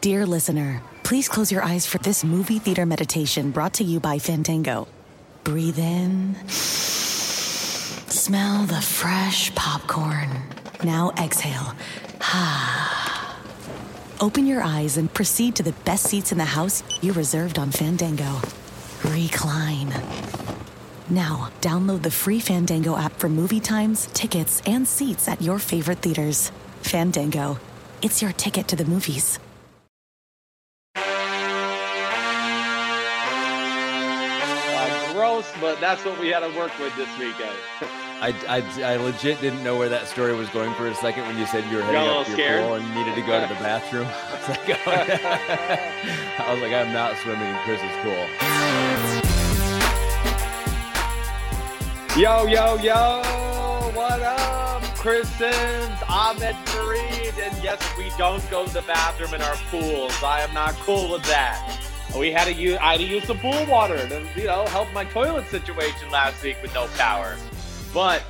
Dear listener, please close your eyes for this movie theater meditation brought to you by Fandango. Breathe in. Smell the fresh popcorn. Now exhale. Ha! Open your eyes and proceed to the best seats in the house you reserved on Fandango. Recline. Now, download the free Fandango app for movie times, tickets, and seats at your favorite theaters. Fandango. It's your ticket to the movies. But that's what we had to work with this weekend. I, I, I legit didn't know where that story was going for a second when you said you were heading up to your scared? pool and needed to go to the bathroom. I was like, oh, I was like, I'm not swimming in Chris's pool. Yo, yo, yo, what up? Chris Sims, Ahmed Fareed, and yes, we don't go to the bathroom in our pools. I am not cool with that. We had to use, I had to use the pool water to, you know, help my toilet situation last week with no power. But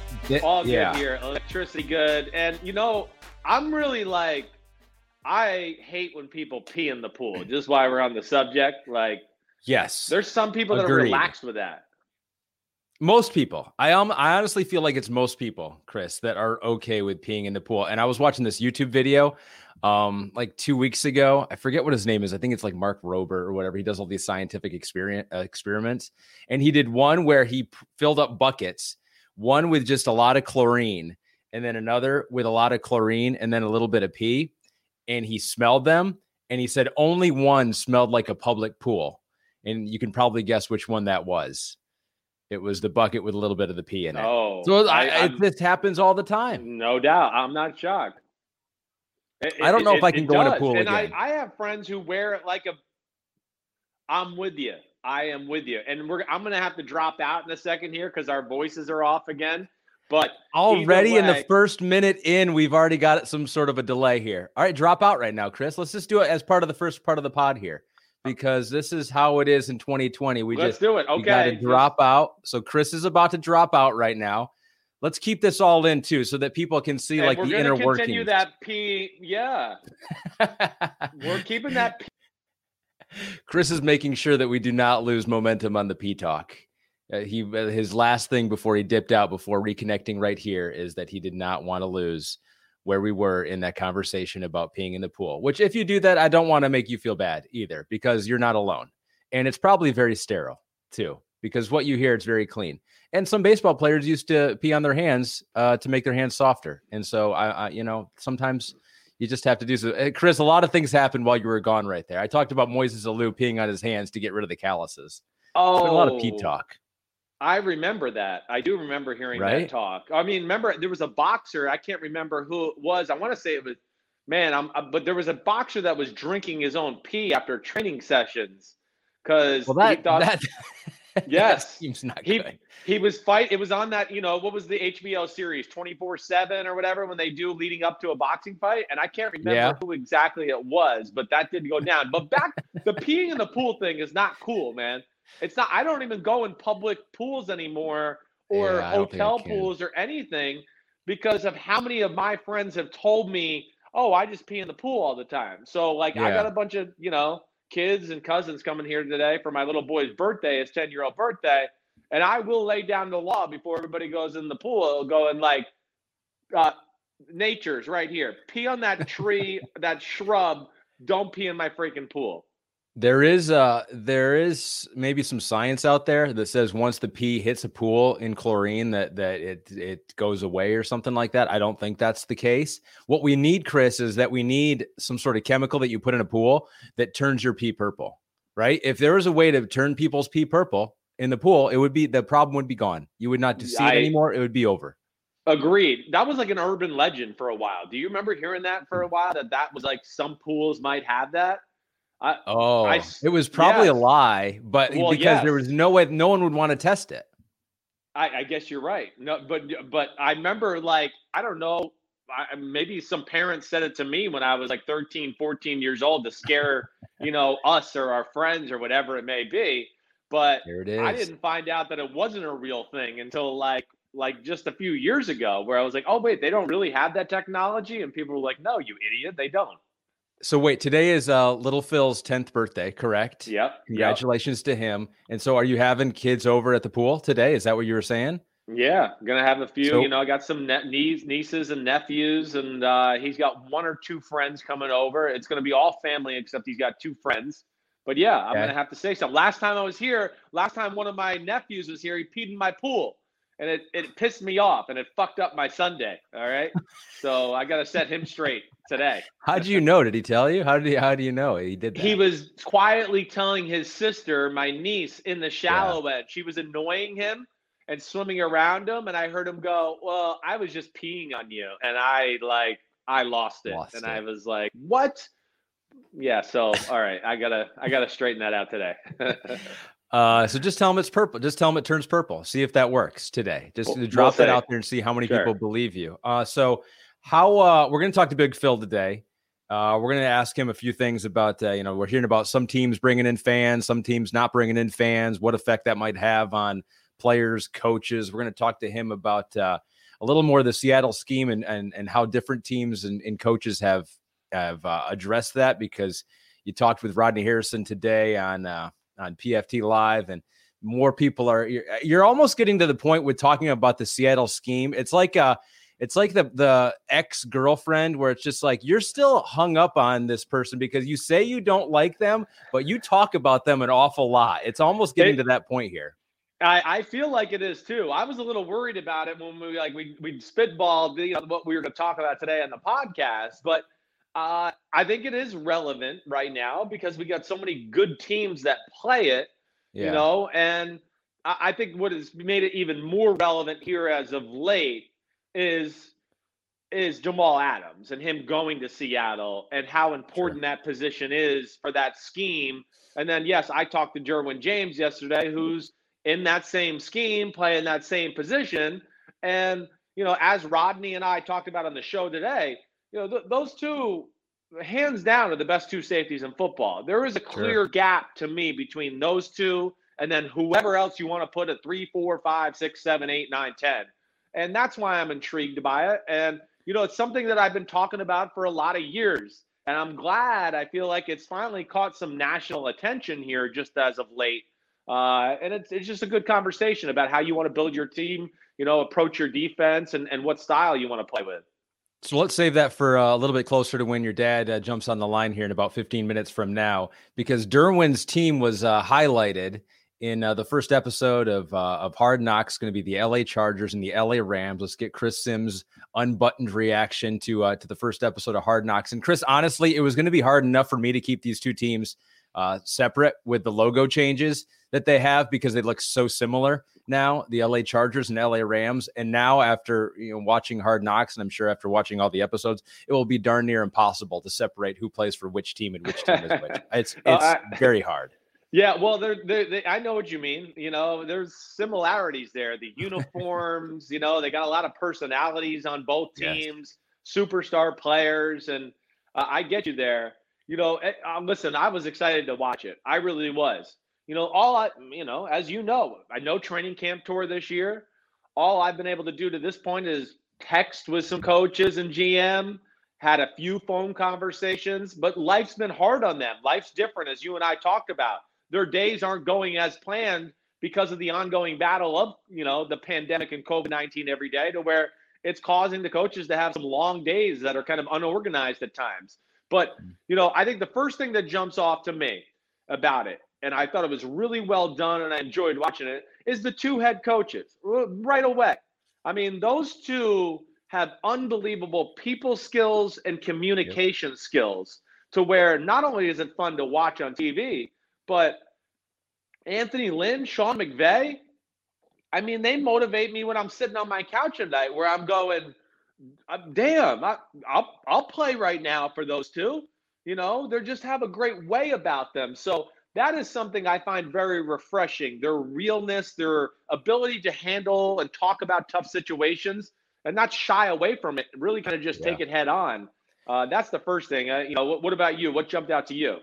all good yeah. here, electricity good, and you know, I'm really like, I hate when people pee in the pool. Just why we're on the subject, like, Yes. there's some people that are relaxed with that. Most people. I um I honestly feel like it's most people, Chris, that are okay with peeing in the pool. And I was watching this YouTube video um like 2 weeks ago. I forget what his name is. I think it's like Mark Rober or whatever. He does all these scientific experience uh, experiments. And he did one where he p- filled up buckets, one with just a lot of chlorine and then another with a lot of chlorine and then a little bit of pee and he smelled them and he said only one smelled like a public pool. And you can probably guess which one that was. It was the bucket with a little bit of the pee in it. Oh, So I, I- it, this happens all the time. No doubt. I'm not shocked. It- I don't it- know if I can it go in a does. pool and again. I, I have friends who wear it like a. I'm with you. I am with you. And we're I'm gonna have to drop out in a second here because our voices are off again. But Already in the first minute in, we've already got some sort of a delay here. All right, drop out right now, Chris. Let's just do it as part of the first part of the pod here, because this is how it is in 2020. We let's just do it. we got to Okay. drop out. So Chris is about to drop out right now. Let's keep this all in too, so that people can see And like we're the inner continue workings. that P. Yeah, we're keeping that. P. Chris is making sure that we do not lose momentum on the P talk. Uh, he uh, his last thing before he dipped out before reconnecting right here is that he did not want to lose where we were in that conversation about peeing in the pool. Which if you do that, I don't want to make you feel bad either because you're not alone. And it's probably very sterile too because what you hear it's very clean. And some baseball players used to pee on their hands uh, to make their hands softer. And so I, I you know, sometimes you just have to do so. Chris, a lot of things happened while you were gone right there. I talked about Moises Alou peeing on his hands to get rid of the calluses. Oh, a lot of pee talk. I remember that. I do remember hearing Right? that talk. I mean, remember there was a boxer. I can't remember who it was. I want to say it was, man. I'm, uh, but there was a boxer that was drinking his own pee after training sessions because Well, that he thought that Yes. seems not he good. he was fight. It was on that you know what was the HBO series twenty four seven or whatever when they do leading up to a boxing fight, and I can't remember Yeah. who exactly it was, but that didn't go down. But back the peeing in the pool thing is not cool, man. It's not. I don't even go in public pools anymore or Yeah, I don't think I hotel pools or anything because of how many of my friends have told me, "Oh, I just pee in the pool all the time." So like, I got a bunch of you know kids and cousins coming here today for my little boy's birthday, his ten year old birthday, and I will lay down the law before everybody goes in the pool, going like, uh, "Nature's right here. Pee on that tree, that shrub. Don't pee in my freaking pool." There is uh there is maybe some science out there that says once the pee hits a pool in chlorine that that it it goes away or something like that. I don't think that's the case. What we need, Chris, is that we need some sort of chemical that you put in a pool that turns your pee purple. Right? If there was a way to turn people's pee purple in the pool, it would be the problem would be gone. You would not see I- it anymore. It would be over. Agreed. That was like an urban legend for a while. Do you remember hearing that for a while? That that was like some pools might have that. I, oh, I, it was probably yes. a lie, but well, because yes. there was no way, no one would want to test it. I, I, guess you're right. No, but but I remember like I don't know, I, maybe some parents said it to me when I was like 13, 14 years old to scare you know us or our friends or whatever it may be. But I didn't find out that it wasn't a real thing until like like just a few years ago where I was like, oh, wait, they don't really have that technology. And people were like, no, you idiot, they don't. So wait, today is uh, little Phil's 10th birthday, correct? Yep. Congratulations yep. to him. And so are you having kids over at the pool today? Is that what you were saying? Yeah, gonna have a few. So, you know, I got some ne- niece, nieces and nephews, and uh, he's got one or two friends coming over. It's gonna be all family except he's got two friends. But yeah, I'm okay. gonna have to say something. Last time I was here, last time one of my nephews was here, he peed in my pool and it, it pissed me off and it fucked up my Sunday. All right. So I got to set him straight today. How did you know? Did he tell you? How did he, how do you know he did that? He was quietly telling his sister, my niece, in the shallow yeah. end. She was annoying him and swimming around him. And I heard him go, Well, I was just peeing on you. And I like, I lost it. Lost and it. I was like, What? Yeah. So, all right. I gotta, I gotta straighten that out today. Uh, so just tell them it's purple. Just tell them it turns purple. See if that works today. Just we'll, drop we'll that out there and see how many sure. people believe you. Uh, so how uh, we're going to talk to Big Phil today. Uh, we're going to ask him a few things about, uh, you know, we're hearing about some teams bringing in fans, some teams not bringing in fans, what effect that might have on players, coaches. We're going to talk to him about uh, a little more of the Seattle scheme and and, and how different teams and, and coaches have have uh, addressed that because you talked with Rodney Harrison today on uh, on PFT Live, and more people are. You're, you're almost getting to the point with talking about the Seattle scheme. It's like uh it's like the the ex girlfriend where it's just like you're still hung up on this person because you say you don't like them, but you talk about them an awful lot. It's almost getting to that point here. I, I feel like it is too. I was a little worried about it when we like we we spitballed you know, what we were going to talk about today on the podcast, but uh, I think it is relevant right now because we got so many good teams that play it, yeah. you know, and I, I think what has made it even more relevant here as of late is is Jamal Adams and him going to Seattle and how important sure. that position is for that scheme. And then yes, I talked to Derwin James yesterday, who's in that same scheme, playing that same position. And you know, as Rodney and I talked about on the show today, you know, th- those two, hands down, are the best two safeties in football. There is a clear sure. gap to me between those two and then whoever else you want to put at three, four, five, six, seven, eight, nine, ten. And that's why I'm intrigued by it. And, you know, it's something that I've been talking about for a lot of years. And I'm glad I feel like it's finally caught some national attention here just as of late. Uh, and it's, it's just a good conversation about how you want to build your team, you know, approach your defense and, and what style you want to play with. So let's save that for uh, a little bit closer to when your dad uh, jumps on the line here in about 15 minutes from now, because Derwin's team was uh, highlighted in uh, the first episode of uh, of Hard Knocks. Going to be the LA Chargers and the LA Rams. Let's get Chris Sims' unbuttoned reaction to uh, to the first episode of Hard Knocks. And Chris, honestly, it was going to be hard enough for me to keep these two teams separate with the logo changes that they have because they look so similar now, the LA Chargers and LA Rams. And now, after you know watching Hard Knocks, and I'm sure after watching all the episodes, it will be darn near impossible to separate who plays for which team and which team is which. It's it's uh, I, very hard. Yeah, well, they're, they're, they, I know what you mean. You know, there's similarities there. The uniforms, you know, they got a lot of personalities on both teams, yes. superstar players, and uh, I get you there. You know, eh, uh, listen, I was excited to watch it. I really was you know, all I, you know, as you know, I know training camp tour this year. All I've been able to do to this point is text with some coaches and GM, had a few phone conversations, but life's been hard on them. Life's different, as you and I talked about. Their days aren't going as planned because of the ongoing battle of, you know, the pandemic and COVID 19 every day to where it's causing the coaches to have some long days that are kind of unorganized at times. But, mm. you know, I think the first thing that jumps off to me about it and I thought it was really well done and I enjoyed watching it, is the two head coaches right away. I mean, those two have unbelievable people skills and communication yep. skills to where not only is it fun to watch on TV, but Anthony Lynn, Sean McVay, I mean, they motivate me when I'm sitting on my couch at night, where I'm going, damn, I, I'll I'll play right now for those two. You know, they just have a great way about them. So that is something I find very refreshing. Their realness, their ability to handle and talk about tough situations and not shy away from it. Really, kind of just yeah. take it head on. Uh, that's the first thing. Uh, you know, what, what about you? What jumped out to you?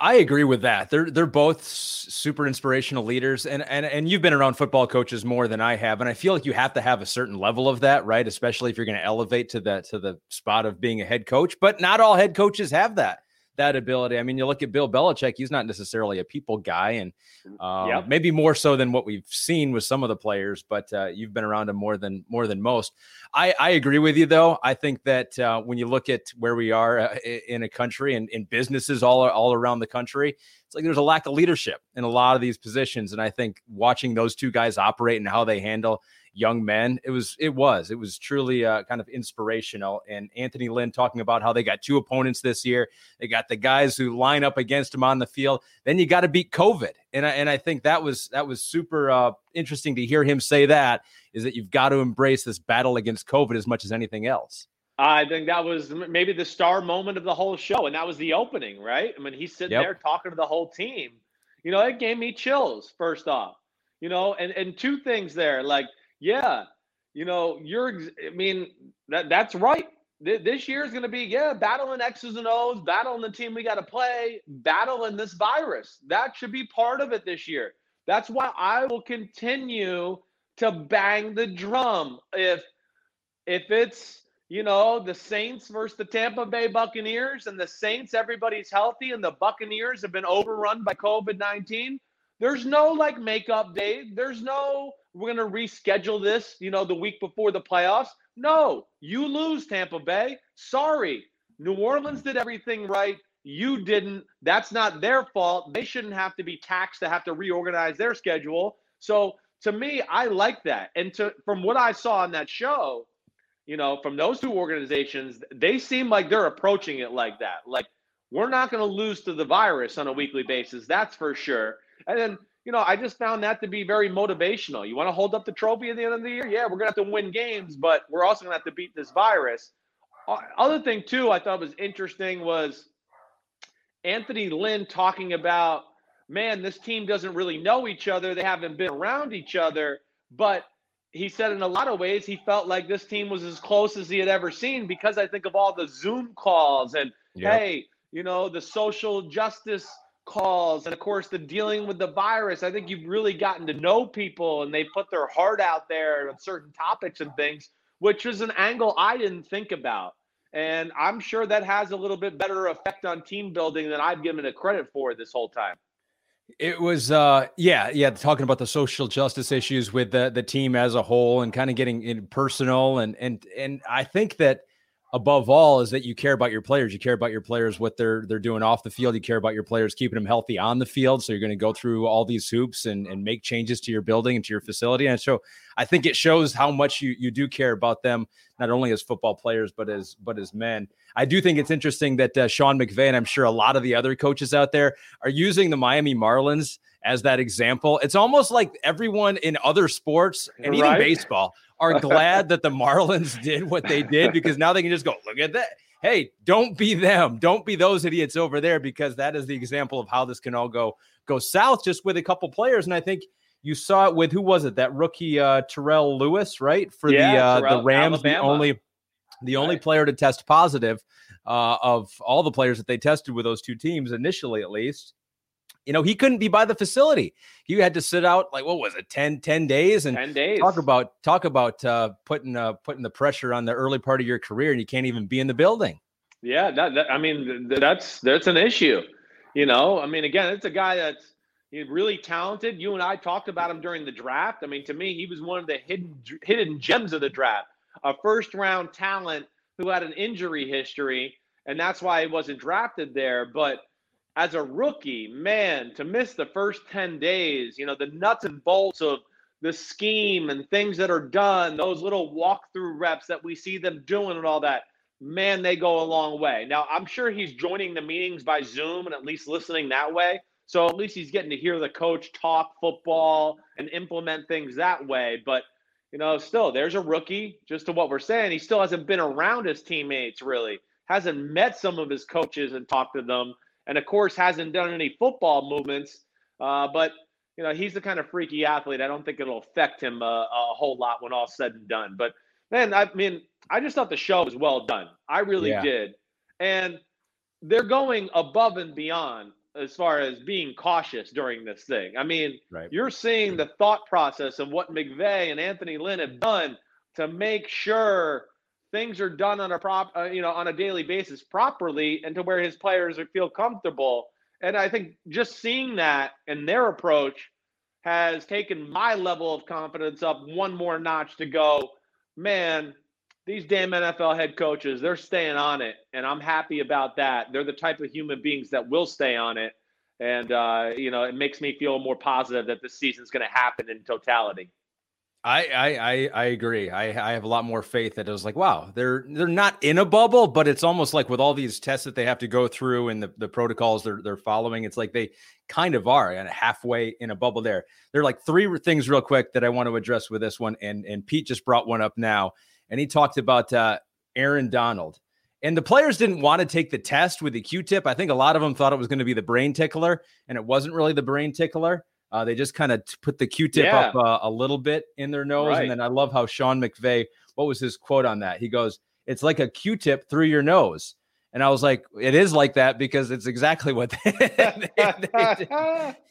I agree with that. They're they're both super inspirational leaders, and and and you've been around football coaches more than I have, and I feel like you have to have a certain level of that, right? Especially if you're going to elevate to the to the spot of being a head coach. But not all head coaches have that that ability. I mean, you look at Bill Belichick; he's not necessarily a people guy, and um, yep. maybe more so than what we've seen with some of the players. But uh, you've been around him more than more than most. I, I agree with you, though. I think that uh, when you look at where we are uh, in a country and in businesses all all around the country, it's like there's a lack of leadership in a lot of these positions. And I think watching those two guys operate and how they handle young men. It was it was it was truly uh, kind of inspirational. And Anthony Lynn talking about how they got two opponents this year. They got the guys who line up against him on the field. Then you got to beat COVID, and I, and I think that was that was super uh, interesting to hear him say that. Is that you've got to embrace this battle against COVID as much as anything else. I think that was maybe the star moment of the whole show, and that was the opening, right? I mean, he's sitting yep. there talking to the whole team. You know, it gave me chills. First off, you know, and and two things there, like yeah, you know, you're, I mean, that that's right. This year is going to be, yeah, battling X's and O's, battling the team we got to play, battling this virus. That should be part of it this year. That's why I will continue to bang the drum. If if it's you know the Saints versus the Tampa Bay Buccaneers, and the Saints everybody's healthy, and the Buccaneers have been overrun by COVID nineteen. There's no like makeup day. There's no we're going to reschedule this, you know, the week before the playoffs. No, you lose, Tampa Bay. Sorry. New Orleans did everything right. You didn't. That's not their fault. They shouldn't have to be taxed to have to reorganize their schedule. So to me, I like that. And to from what I saw on that show, you know, from those two organizations, they seem like they're approaching it like that. Like we're not going to lose to the virus on a weekly basis. That's for sure. And then you know, I just found that to be very motivational. You want to hold up the trophy at the end of the year? Yeah, we're going to have to win games, but we're also going to have to beat this virus. Other thing, too, I thought was interesting was Anthony Lynn talking about, man, this team doesn't really know each other. They haven't been around each other. But he said in a lot of ways, he felt like this team was as close as he had ever seen because I think of all the Zoom calls and, yep. hey, you know, the social justice – calls. And of course the dealing with the virus i think you've really gotten to know people and they put their heart out there on certain topics and things which is an angle i didn't think about. And i'm sure that has a little bit better effect on team building than i've given it credit for this whole time. It was uh yeah yeah talking about the social justice issues with the the team as a whole and kind of getting in personal and and and i think that above all is that you care about your players. You care about your players, what they're they're doing off the field. You care about your players keeping them healthy on the field. So you're going to go through all these hoops and, and make changes to your building and to your facility. And so I think it shows how much you you do care about them, not only as football players but as but as men. I do think it's interesting that uh, Sean McVay and I'm sure a lot of the other coaches out there are using the Miami Marlins as that example. It's almost like everyone in other sports and even right? baseball are glad that the Marlins did what they did because now they can just go, look at that. Hey, don't be them. Don't be those idiots over there because that is the example of how this can all go go south just with a couple players. And I think you saw it with who was it? That rookie uh Terrell Lewis, right? For yeah, the uh Terrell, the Rams, Alabama. the only the only right. player to test positive uh, of all the players that they tested with those two teams initially, at least you know, he couldn't be by the facility. He had to sit out like what was it, 10, 10 days and 10 days. talk about talk about uh, putting uh, putting the pressure on the early part of your career and you can't even be in the building. Yeah, that, that I mean that's that's an issue. You know, I mean again, it's a guy that's really talented. You and I talked about him during the draft. I mean, to me, he was one of the hidden hidden gems of the draft. A first round talent who had an injury history, and that's why he wasn't drafted there. But as a rookie, man, to miss the first 10 days, you know, the nuts and bolts of the scheme and things that are done, those little walkthrough reps that we see them doing and all that, man, they go a long way. Now, I'm sure he's joining the meetings by Zoom and at least listening that way. So at least he's getting to hear the coach talk football and implement things that way. But you know, still there's a rookie. Just to what we're saying, he still hasn't been around his teammates really. Hasn't met some of his coaches and talked to them, and of course hasn't done any football movements. Uh, but you know, he's the kind of freaky athlete. I don't think it'll affect him a, a whole lot when all's said and done. But man, I mean, I just thought the show was well done. I really yeah. did, and they're going above and beyond as far as being cautious during this thing. I mean, right. you're seeing the thought process of what McVay and Anthony Lynn have done to make sure things are done on a prop, uh, you know, on a daily basis properly, and to where his players feel comfortable. And I think just seeing that and their approach has taken my level of confidence up one more notch to go, man, these damn NFL head coaches, they're staying on it. And I'm happy about that. They're the type of human beings that will stay on it. And, uh, you know, it makes me feel more positive that this season's going to happen in totality. I, I I agree. I I have a lot more faith that it was like, wow, they're they're not in a bubble, but it's almost like with all these tests that they have to go through and the, the protocols they're they're following, it's like they kind of are and halfway in a bubble there. There are like three things real quick that I want to address with this one, and and Pete just brought one up now and he talked about uh, Aaron Donald. And the players didn't want to take the test with the Q-tip. I think a lot of them thought it was going to be the brain tickler, and it wasn't really the brain tickler. Uh, they just kind of put the Q-tip yeah. up uh, a little bit in their nose, right. and then I love how Sean McVay. What was his quote on that? He goes, "It's like a Q-tip through your nose." And I was like, it is like that because it's exactly what they, they,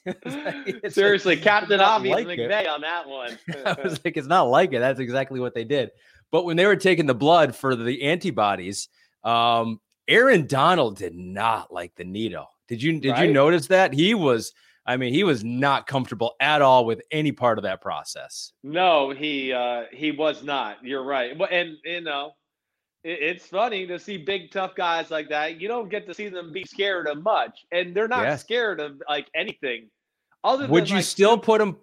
they Seriously, like, Captain Obvious like McVay it. on that one. I was like, it's not like it. That's exactly what they did. But when they were taking the blood for the antibodies, um, Aaron Donald did not like the needle. Did you did right? you notice that? He was I mean, he was not comfortable at all with any part of that process. No, he uh he was not. You're right. And you know, it, it's funny to see big tough guys like that. You don't get to see them be scared of much, and they're not yes. scared of like anything. Other would you like, still put him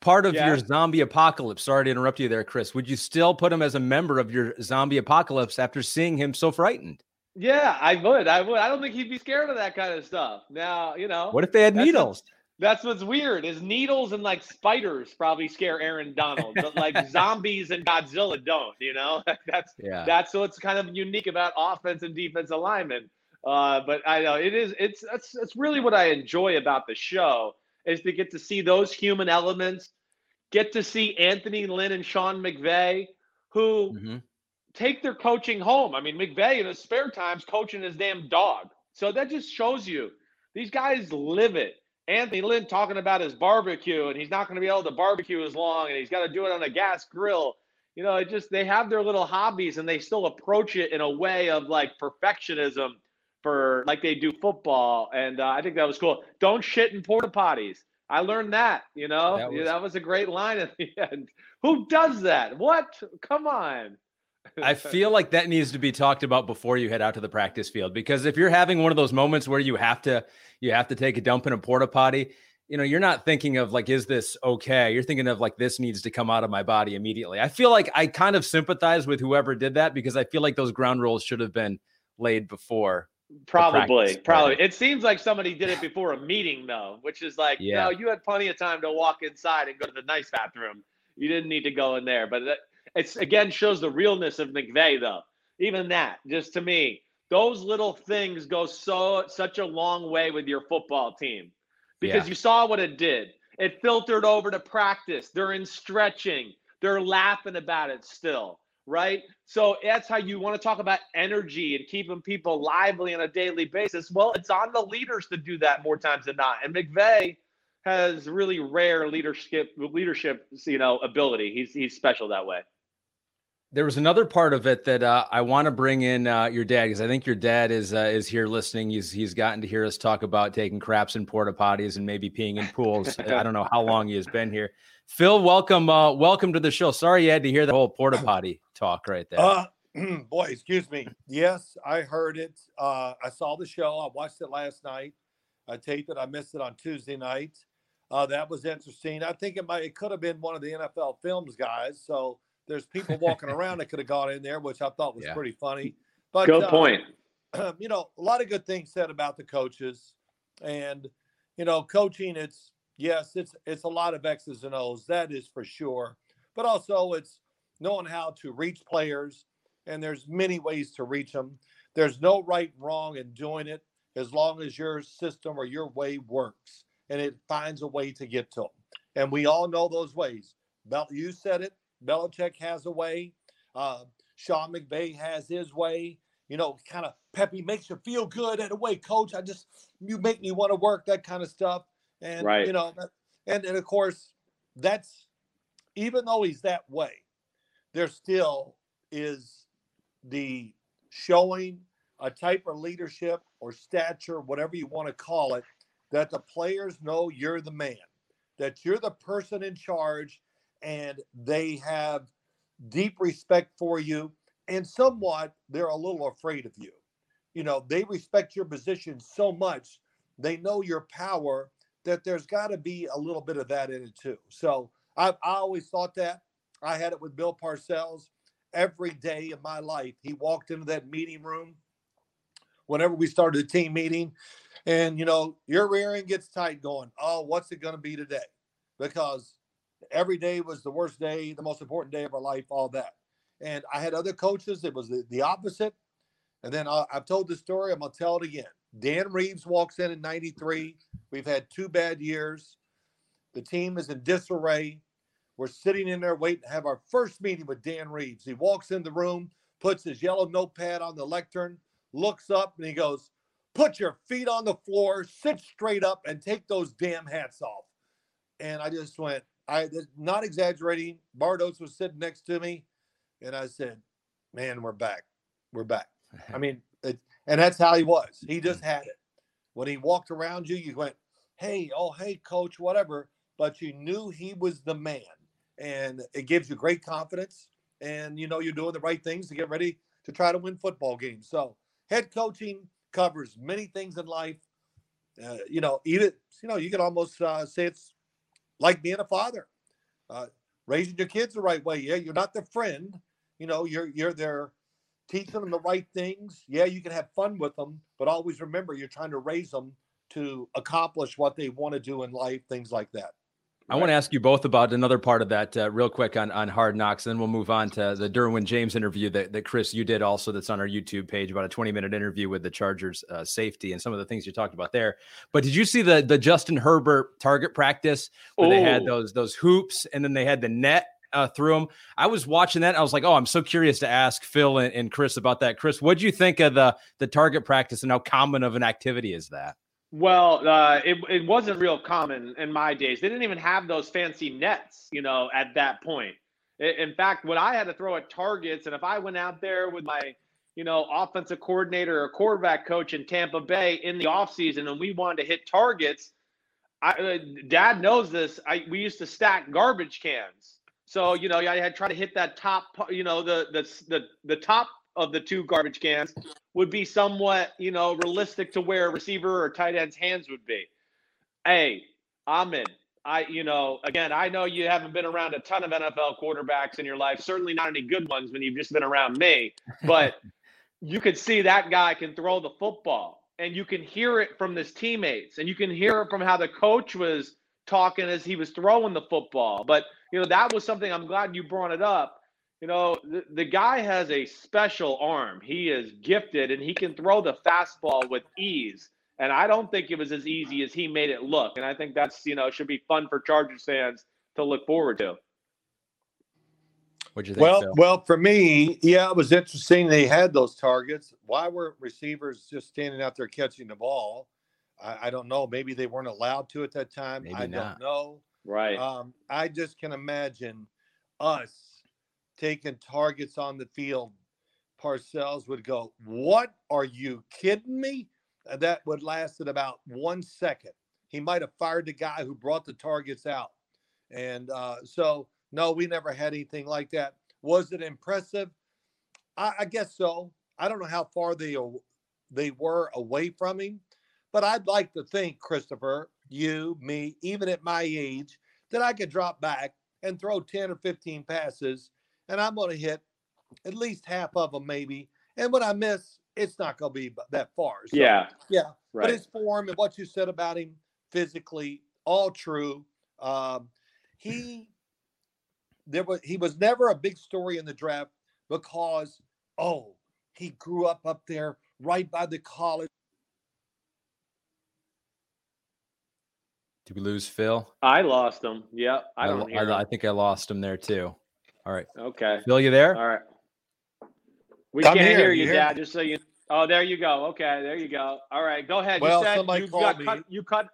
part of yeah. your zombie apocalypse. Sorry to interrupt you there, Chris. Would you still put him as a member of your zombie apocalypse after seeing him so frightened? Yeah, I would. I would. I don't think he'd be scared of that kind of stuff. Now, you know. What if they had needles? That's what's weird is needles and like spiders probably scare Aaron Donald, but like zombies and Godzilla don't, you know? that's yeah. that's what's kind of unique about offense and defense alignment. Uh, but I know it is it's that's that's really what I enjoy about the show is to get to see those human elements, get to see Anthony Lynn and Sean McVay, who mm-hmm. take their coaching home. I mean, McVay in his spare times coaching his damn dog. So that just shows you these guys live it. Anthony Lynn talking about his barbecue, and he's not going to be able to barbecue as long, and he's got to do it on a gas grill. You know, it just they have their little hobbies, and they still approach it in a way of like perfectionism for like they do football, and uh, I think that was cool. Don't shit in porta potties. I learned that. You know, that was, that was a great line at the end. Who does that? What? Come on. I feel like that needs to be talked about before you head out to the practice field because if you're having one of those moments where you have to you have to take a dump in a porta potty, you know, you're not thinking of like is this okay? You're thinking of like this needs to come out of my body immediately. I feel like I kind of sympathize with whoever did that because I feel like those ground rules should have been laid before Probably, probably. It seems like somebody did it before a meeting, though, which is like, yeah. no, you had plenty of time to walk inside and go to the nice bathroom. You didn't need to go in there. But it's again shows the realness of McVay, though. Even that, just to me, those little things go so such a long way with your football team because yeah. you saw what it did. It filtered over to practice. They're in stretching. They're laughing about it still right? So that's how you want to talk about energy and keeping people lively on a daily basis. Well, it's on the leaders to do that more times than not. And McVay has really rare leadership leadership, you know, ability. He's he's special that way. There was another part of it that uh, I want to bring in uh, your dad because I think your dad is uh, is here listening. He's he's gotten to hear us talk about taking craps in porta potties and maybe peeing in pools. I don't know how long he has been here. Phil, welcome, uh, welcome to the show. Sorry you had to hear the whole porta potty talk right there. Uh, boy, excuse me. Yes, I heard it. Uh, I saw the show. I watched it last night. I taped it. I missed it on Tuesday night. Uh, that was interesting. I think it might. It could have been one of the NFL Films guys. So there's people walking around that could have got in there, which I thought was yeah. pretty funny. But good uh, point. you know, a lot of good things said about the coaches, and you know, coaching, it's yes, it's it's a lot of X's and O's, that is for sure. But also it's knowing how to reach players, and there's many ways to reach them. There's no right and wrong in doing it as long as your system or your way works and it finds a way to get to them. And we all know those ways. Bel- you said it. Belichick has a way. Uh, Sean McVay has his way. You know, kind of peppy makes you feel good in a way, coach. I just you make me want to work that kind of stuff. And Right. you know, and and of course, that's even though he's that way, there still is the showing a type of leadership or stature, whatever you want to call it, that the players know you're the man, that you're the person in charge, and they have deep respect for you. And somewhat, they're a little afraid of you. You know, they respect your position so much, they know your power that there's got to be a little bit of that in it too. So I, I always thought that. I had it with Bill Parcells every day of my life. He walked into that meeting room whenever we started a team meeting, and you know, your rear end gets tight going, oh, what's it going to be today? Because every day was the worst day, the most important day of our life, all that. And I had other coaches, it was the, the opposite. And then I, I've told this story, I'm going to tell it again. Dan Reeves walks in in 93. We've had two bad years. The team is in disarray. We're sitting in there waiting to have our first meeting with Dan Reeves. He walks in the room, puts his yellow notepad on the lectern, looks up, and he goes, Put your feet on the floor, sit straight up, and take those damn hats off. And I just went, I not exaggerating. Bardos was sitting next to me, and I said, Man, we're back. We're back. I mean, it, and that's how he was. He just had it. When he walked around you, you went, Hey, oh, hey, coach, whatever. But you knew he was the man. And it gives you great confidence. And you know, you're doing the right things to get ready to try to win football games. So, head coaching covers many things in life. Uh, you know, even, you know, you can almost uh, say it's like being a father, uh, raising your kids the right way. Yeah, you're not their friend. You know, you're you're there teaching them the right things. Yeah, you can have fun with them, but always remember you're trying to raise them to accomplish what they want to do in life, things like that. I want to ask you both about another part of that uh, real quick on, on Hard Knocks. And then we'll move on to the Derwin James interview that, that Chris, you did also that's on our YouTube page, about a 20 minute interview with the Chargers uh, safety and some of the things you talked about there. But did you see the the Justin Herbert target practice where they had those those hoops and then they had the net uh, through them? I was watching that. I was like, oh, I'm so curious to ask Phil and, and Chris about that. Chris, what do you think of the the target practice and how common of an activity is that? Well, uh, it, it wasn't real common in my days. They didn't even have those fancy nets, you know, at that point. In fact, when I had to throw at targets, and if I went out there with my, you know, offensive coordinator or quarterback coach in Tampa Bay in the offseason and we wanted to hit targets, I, uh, Dad knows this. I we used to stack garbage cans. So you know, I had try to hit that top, you know, the the the the top of the two garbage cans would be somewhat, you know, realistic to where a receiver or tight end's hands would be. Hey, Ahmed, I, you know, again, I know you haven't been around a ton of NFL quarterbacks in your life, certainly not any good ones when you've just been around me, but you could see that guy can throw the football and you can hear it from his teammates and you can hear it from how the coach was talking as he was throwing the football. But, you know, that was something I'm glad you brought it up. You know, the, the guy has a special arm. He is gifted and he can throw the fastball with ease. And I don't think it was as easy as he made it look. And I think that's, you know, should be fun for Chargers fans to look forward to. What'd you think? Well, Phil? well, for me, yeah, it was interesting. They had those targets. Why weren't receivers just standing out there catching the ball? I, I don't know. Maybe they weren't allowed to at that time. Maybe I not. don't know. Right. Um, I just can imagine us taking targets on the field. Parcells would go, "What? Are you kidding me?" That would lasted about one second. He might have fired the guy who brought the targets out, and uh, so no, we never had anything like that. Was it impressive? I, I guess so. I don't know how far they they were away from him, but I'd like to think, Christopher, you, me, even at my age, that I could drop back and throw 10 or 15 passes, and I'm going to hit at least half of them, maybe. And when I miss, it's not going to be that far. So, yeah. yeah. But Right. his form and what you said about him physically, all true. Um, he there was he was never a big story in the draft because oh he grew up up there right by the college. Did we lose Phil? I lost him. Yep. I don't I, hear I, I think I lost him there too. All right. Okay. Phil, you there? All right. We I'm can't here. hear You you, hear Dad. Just so you. Oh, there you go. Okay, there you go. All right, go ahead. Well, you said somebody you called got me. cut. You cut.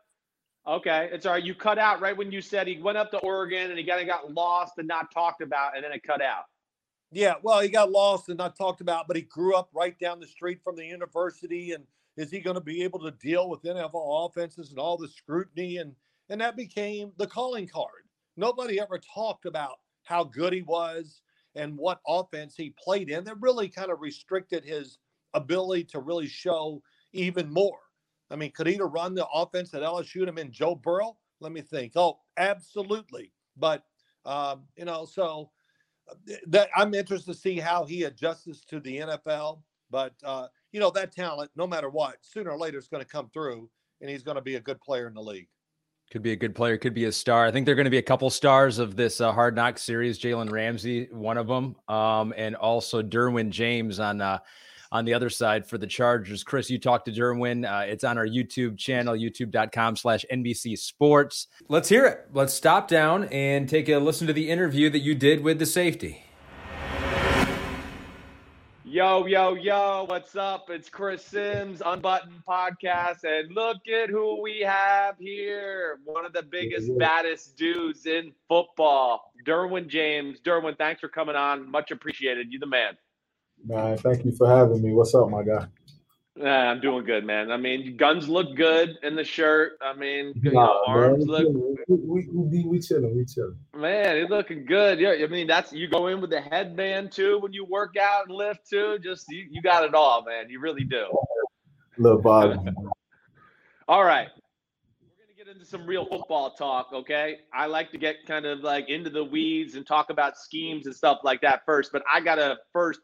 Okay, it's all right. You cut out right when you said he went up to Oregon and he kind of got lost and not talked about, and then it cut out. Yeah, well, he got lost and not talked about, but he grew up right down the street from the university. And is he going to be able to deal with NFL offenses and all the scrutiny? And and that became the calling card. Nobody ever talked about how good he was and what offense he played in. That really kind of restricted his ability to really show even more. I mean, could he have run the offense at LSU and in Joe Burrow? Let me think. Oh, absolutely. But um, you know, so that I'm interested to see how he adjusts to the NFL. But uh, you know, that talent, no matter what, sooner or later is going to come through, and he's going to be a good player in the league. Could be a good player, could be a star. I think they're going to be a couple stars of this uh, Hard Knock series. Jalen Ramsey, one of them, um, and also Derwin James on uh, on the other side for the Chargers. Chris, you talked to Derwin. Uh, it's on our YouTube channel, youtube.com slash NBC Sports. Let's hear it. Let's stop down and take a listen to the interview that you did with the safety. Yo, yo, yo, what's up? It's Chris Sims, Unbuttoned Podcast, and look at who we have here. One of the biggest, baddest dudes in football, Derwin James. Derwin, thanks for coming on. Much appreciated. You the man. Man, thank you for having me. What's up, my guy? Yeah, I'm doing good, man. I mean, guns look good in the shirt. I mean, you Nah, know, man, arms we look. We, we, we, we chilling. We chilling. Man, it's looking good. Yeah, I mean that's you go in with the headband too when you work out and lift too. Just you, you got it all, man. You really do. Little Bob. All right. We're gonna get into some real football talk, okay? I like to get kind of like into the weeds and talk about schemes and stuff like that first, but I gotta first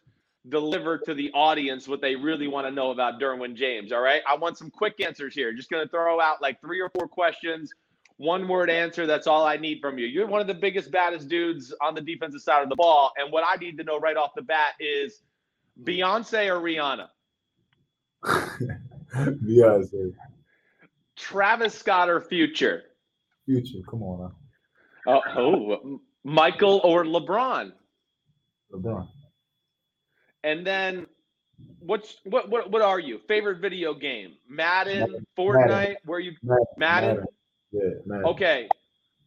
deliver to the audience what they really want to know about Derwin James. All right. I want some quick answers here. Just gonna throw out like three or four questions one word answer. That's all I need from you. You're one of the biggest, baddest dudes on the defensive side of the ball. And what I need to know right off the bat is Beyonce or Rihanna? Beyonce. Travis Scott or Future? Future. Come on uh, Oh, oh Michael or LeBron? LeBron. And then what's what what what are you? Favorite video game? Madden, Madden. Fortnite, Madden. where you Madden. Madden? Yeah, man. Okay.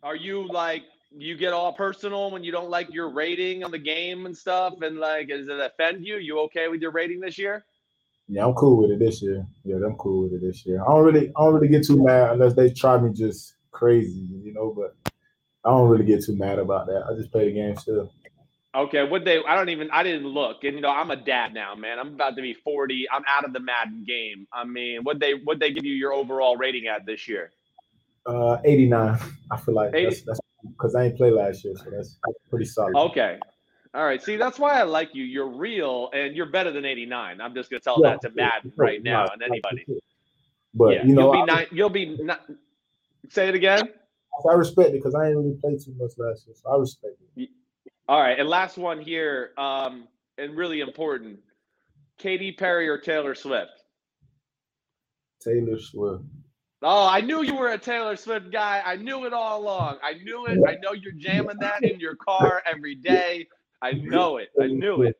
Are you like you get all personal when you don't like your rating on the game and stuff and like does it offend you? You okay with your rating this year? Yeah, I'm cool with it this year. Yeah, I'm cool with it this year. I don't really, I don't really get too mad unless they try me just crazy, you know. But I don't really get too mad about that. I just play the game still. Okay, what they I don't even I didn't look. And you know, I'm a dad now, man. I'm about to be 40. I'm out of the Madden game. I mean, what they what they give you your overall rating at this year? Uh, 89. I feel like 80. that's that's because I ain't play last year, so that's pretty solid. Okay. All right. See, that's why I like you. You're real and you're better than 89. I'm just gonna tell Yeah, that to yeah, Madden sure. right now and anybody. But yeah, you know, you'll be I, nine, you'll be not, say it again. I respect it because I ain't really played too much last year, so I respect it. All right, and last one here, um, and really important: Katy Perry or Taylor Swift. Taylor Swift. Oh, I knew you were a Taylor Swift guy. I knew it all along. I knew it. I know you're jamming that in your car every day. I know it. I knew it.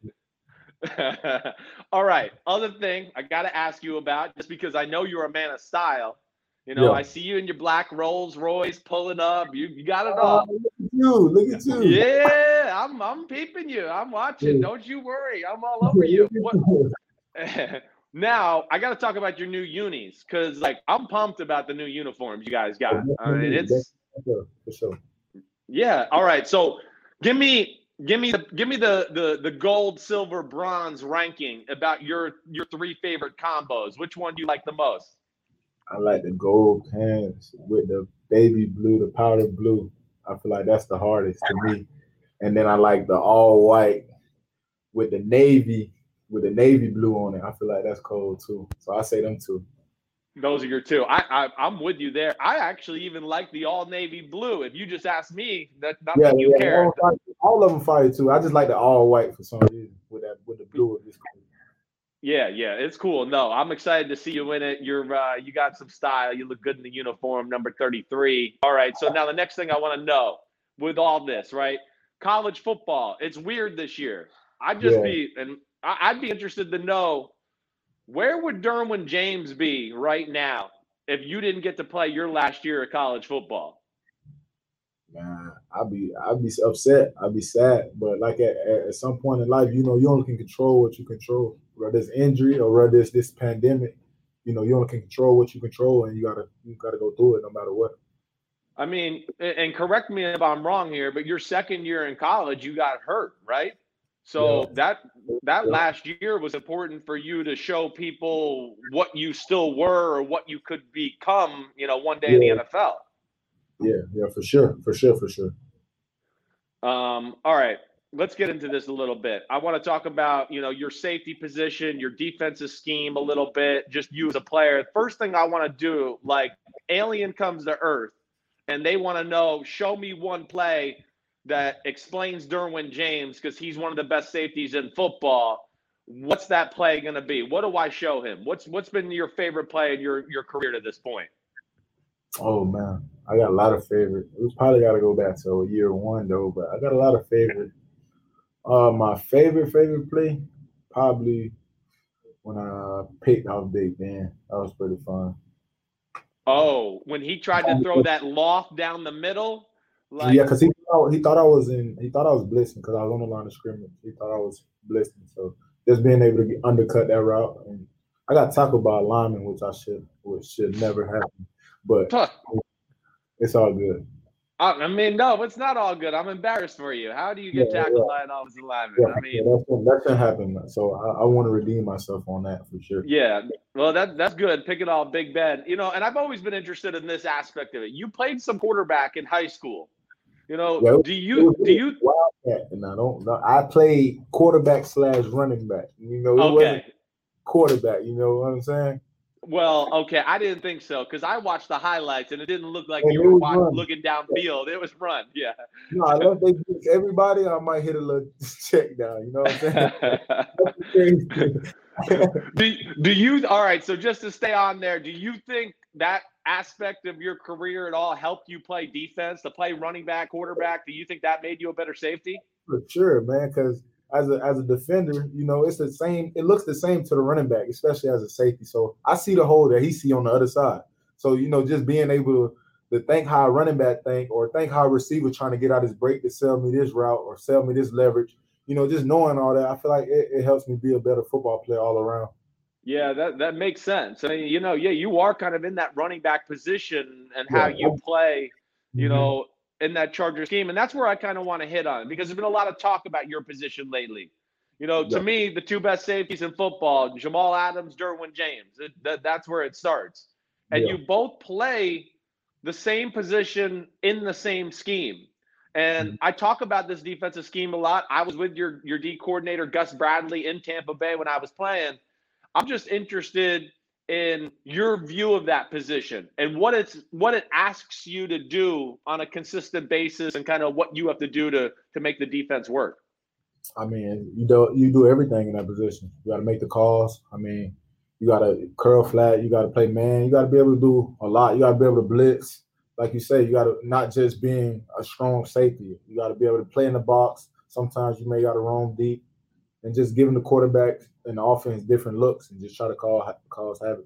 all right. Other thing I got to ask you about, just because I know you're a man of style. You know, Yeah. I see you in your black Rolls Royce pulling up. You, you got it Oh, all. look at you! Look at you! Yeah, I'm I'm peeping you. I'm watching. Don't you worry. I'm all over you. Now I got to talk about your new unis because like I'm pumped about the new uniforms you guys got. I mean, it's For sure, for sure. yeah. All right, so give me give me the give me the the the gold, silver, bronze ranking about your your three favorite combos. Which one do you like the most? I like the gold pants with the baby blue, the powder blue. I feel like that's the hardest to me. And then I like the all white with the navy, with the navy blue on it. I feel like that's cold too. So I say them two. Those are your two. I, I am with you there. I actually even like the all navy blue. If you just ask me, that not yeah, that you yeah, care. All, all, of them fire too. I just like the all white for some reason with that with the blue of this. Yeah, yeah, it's cool. No, I'm excited to see you in it. You're uh, you got some style. You look good in the uniform, number 33. All right. So now the next thing I want to know with all this, right? College football. It's weird this year. I'd just yeah. be and I'd be interested to know where would Derwin James be right now if you didn't get to play your last year of college football? Man, I'd be I'd be upset. I'd be sad. But like at, at some point in life, you know, you only can control what you control. Whether it's injury or whether it's this pandemic, you know, you only can control what you control, and you gotta you gotta go through it no matter what. I mean, and correct me if I'm wrong here, but your second year in college, you got hurt, right? So yeah. that that yeah. last year was important for you to show people what you still were or what you could become, you know, one day yeah. in the NFL. Yeah, yeah, for sure, for sure, for sure. Um, all right, let's get into this a little bit. I want to talk about, you know, your safety position, your defensive scheme a little bit, just you as a player. First thing I want to do, like alien comes to earth and they want to know, show me one play that explains Derwin James because he's one of the best safeties in football. What's that play going to be? What do I show him? What's what's been your favorite play in your your career to this point? Oh man, I got a lot of favorite. We probably got to go back to year one though, but I got a lot of favorite. Uh, my favorite favorite play probably when I picked off Big Ben. That was pretty fun. Oh, when he tried to throw that loft down the middle. Like, yeah, because he thought, he thought I was in. He thought I was blitzing because I was on the line of scrimmage. He thought I was blitzing. So just being able to get, undercut that route, and I got tackled by a lineman, which I should, which should never happen. But. It's all good. I mean, no, it's not all good. I'm embarrassed for you. How do you get yeah, tackled yeah. by an offensive lineman? Yeah, I mean, that's, that can happen. So I, I, want to redeem myself on that for sure. Yeah, well, that that's good. Pick it off, Big Ben. You know, and I've always been interested in this aspect of it. You played some quarterback in high school. You know, yeah, do you do you? Wildcat, and I don't. know. I played quarterback slash running back. You know, it okay. wasn't quarterback. You know what I'm saying? Well, okay, I didn't think so because I watched the highlights and it didn't look like and you were watching, looking downfield. It was run, yeah. No, I love they everybody. I might hit a little check down. You know what I'm saying? do, do you? All right. So just to stay on there, do you think that aspect of your career at all helped you play defense, to play running back, quarterback? Do you think that made you a better safety? For sure, man. Because as a as a defender, you know, it's the same. It looks the same to the running back, especially as a safety. So I see the hole that he see on the other side. So you know, just being able to, think how a running back think, or think how a receiver trying to get out his break to sell me this route or sell me this leverage. You know, just knowing all that, I feel like it, it helps me be a better football player all around. Yeah, that, that makes sense. I mean, you know, yeah, you are kind of in that running back position and how yeah. you play, you mm-hmm. know, in that Charger scheme. And that's where I kind of want to hit on because there's been a lot of talk about your position lately. You know, to me, the two best safeties in football, Jamal Adams, Derwin James. It, that, that's where it starts. And yeah. you both play the same position in the same scheme. And mm-hmm. I talk about this defensive scheme a lot. I was with your your D coordinator Gus Bradley in Tampa Bay when I was playing I'm just interested in your view of that position and what it's what it asks you to do on a consistent basis and kind of what you have to do to to make the defense work. I mean, you do you do everything in that position. You got to make the calls. I mean, you got to curl flat. You got to play man. You got to be able to do a lot. You got to be able to blitz. Like you say, you got to not just being a strong safety. You got to be able to play in the box. Sometimes you may got to roam deep and just giving the quarterback and the offense different looks and just try to call cause havoc.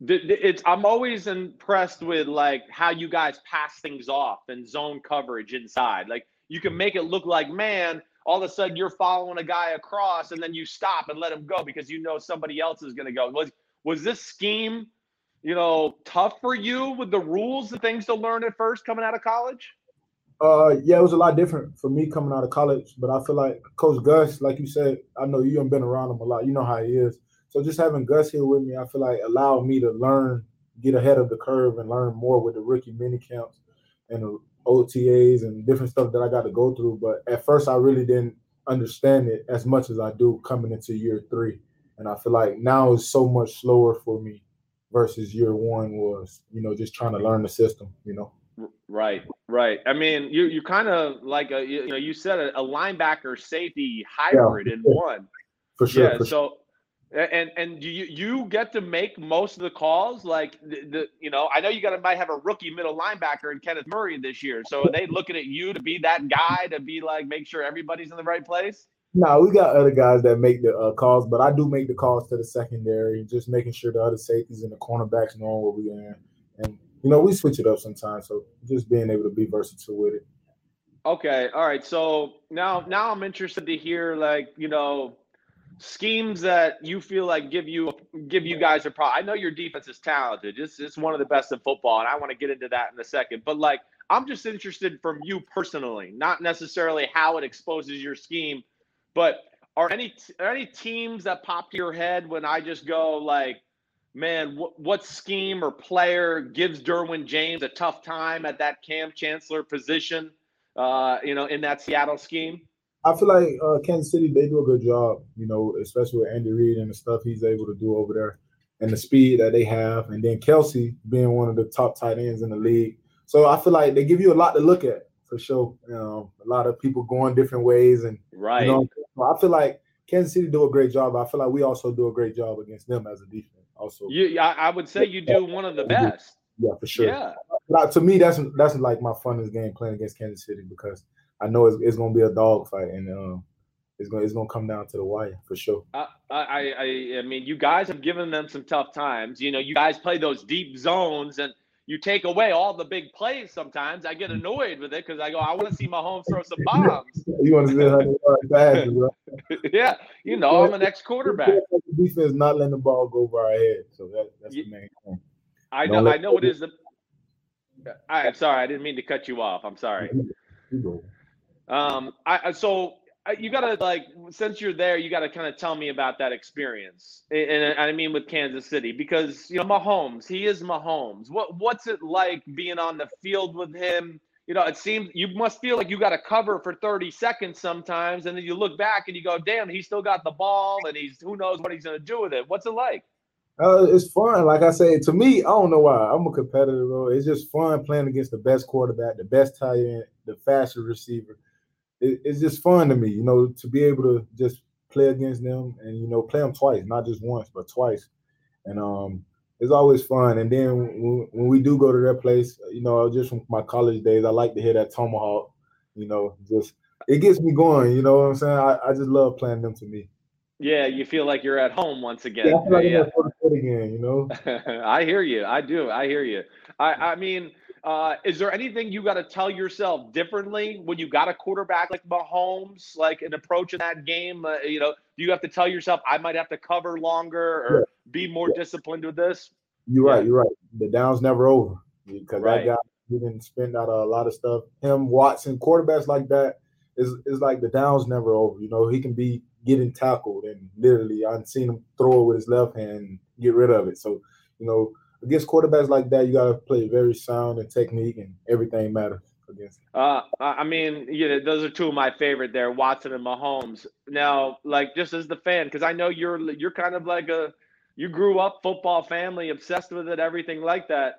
It's I'm always impressed with like how you guys pass things off and zone coverage inside. Like you can make it look like man, all of a sudden you're following a guy across and then you stop and let him go because you know somebody else is going to go. Was was this scheme, you know, tough for you with the rules and things to learn at first coming out of college? Uh, yeah, it was a lot different for me coming out of college, but I feel like Coach Gus, like you said, I know you have been around him a lot. You know how he is. So just having Gus here with me, I feel like allowed me to learn, get ahead of the curve, and learn more with the rookie mini camps and the OTAs and different stuff that I got to go through. But at first, I really didn't understand it as much as I do coming into year three. And I feel like now it's so much slower for me versus year one was, you know, just trying to learn the system, you know. Right, right. I mean, you you kind of like a you know you said a, a linebacker safety hybrid yeah, in one. For sure. Yeah. For so, and and do you you get to make most of the calls? Like the, the you know I know you got to might have a rookie middle linebacker in Kenneth Murray this year. So are they looking at you to be that guy to be like make sure everybody's in the right place? No, we got other guys that make the uh, calls, but I do make the calls to the secondary, just making sure the other safeties and the cornerbacks know what we're in. And you know, we switch it up sometimes. So just being able to be versatile with it. Okay. All right. So now now I'm interested to hear like, you know, schemes that you feel like give you give you guys a problem. I know your defense is talented. It's it's one of the best in football, and I want to get into that in a second. But like I'm just interested from you personally, not necessarily how it exposes your scheme but are any are any teams that pop to your head when I just go like, man, what, what scheme or player gives Derwin James a tough time at that Kam Chancellor position? Uh, you know, in that Seattle scheme. I feel like uh, Kansas City they do a good job. You know, especially with Andy Reid and the stuff he's able to do over there, and the speed that they have, and then Kelce being one of the top tight ends in the league. So I feel like they give you a lot to look at for sure. You know, a lot of people going different ways, and right. You know, I feel like Kansas City do a great job. I feel like we also do a great job against them as a defense. Also, you, I, I would say you do one of the best. Yeah, for sure. Yeah. But to me, that's that's like my funnest game playing against Kansas City because I know it's, it's going to be a dogfight and um, it's going it's going to come down to the wire for sure. I, I I I mean, you guys have given them some tough times. You know, you guys play those deep zones and you take away all the big plays sometimes. I get annoyed with it because I go, I want to see Mahomes throw some bombs. you want to see how fast, bro. yeah, you know, I'm an ex quarterback. Defense not letting the ball go over our head. So that, that's the main thing. I know, I know it is the. I'm sorry, I didn't mean to cut you off. I'm sorry. Um, I so you got to like since you're there, you got to kind of tell me about that experience, and, I mean with Kansas City because you know Mahomes, he is Mahomes. What what's it like being on the field with him? You know, it seems you must feel like you got to cover for 30 seconds sometimes, and then you look back and you go, "Damn, he still got the ball, and he's who knows what he's to do with it." What's it like? Uh, it's fun. Like I say, to me, I don't know why. I'm a competitor, bro. It's just fun playing against the best quarterback, the best tight end, the fastest receiver it, it's just fun to me, you know, to be able to just play against them and you know play them twice, not just once, but twice. And um, it's always fun. And then when, when we do go to their place, you know, just from my college days, I like to hear that tomahawk. You know, just it gets me going. You know what I'm saying? I, I just love playing them to me. Yeah, you feel like you're at home once again. Yeah, I feel like yeah. again. You know. I hear you. I do. I hear you. I I mean uh, is there anything you got to tell yourself differently when you got a quarterback like Mahomes, like an approach in that game? Uh, you know, do you have to tell yourself I might have to cover longer or yeah. be more yeah. disciplined with this? You're right. You're right. The down's never over because right. that guy he didn't spend out a lot of stuff. Him, Watson, quarterbacks like that is is like the down's never over. You know, he can be getting tackled and literally I've seen him throw it with his left hand and get rid of it. So, you know, against quarterbacks like that, you got to play very sound and technique, and everything matters against. Uh, I mean, you know, those are two of my favorite there, Watson and Mahomes. Now, like just as the fan, because I know you're you're kind of like a you grew up football family, obsessed with it, everything like that.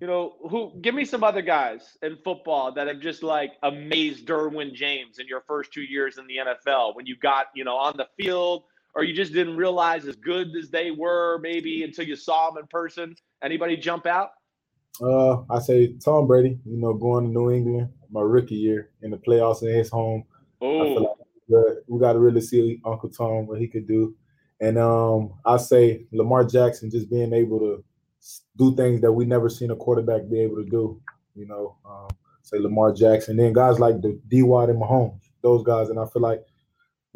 You know, who give me some other guys in football that have just like amazed Derwin James in your first two years in the NFL when you got, you know, on the field or you just didn't realize as good as they were maybe until you saw them in person? Anybody jump out? Uh, I say Tom Brady. You know, going to New England my rookie year in the playoffs in his home. Oh, like we got to really see Uncle Tom what he could do. And um, I say Lamar Jackson just being able to do things that we never seen a quarterback be able to do. You know, um, say Lamar Jackson, then guys like the D Watt and Mahomes, those guys, and I feel like,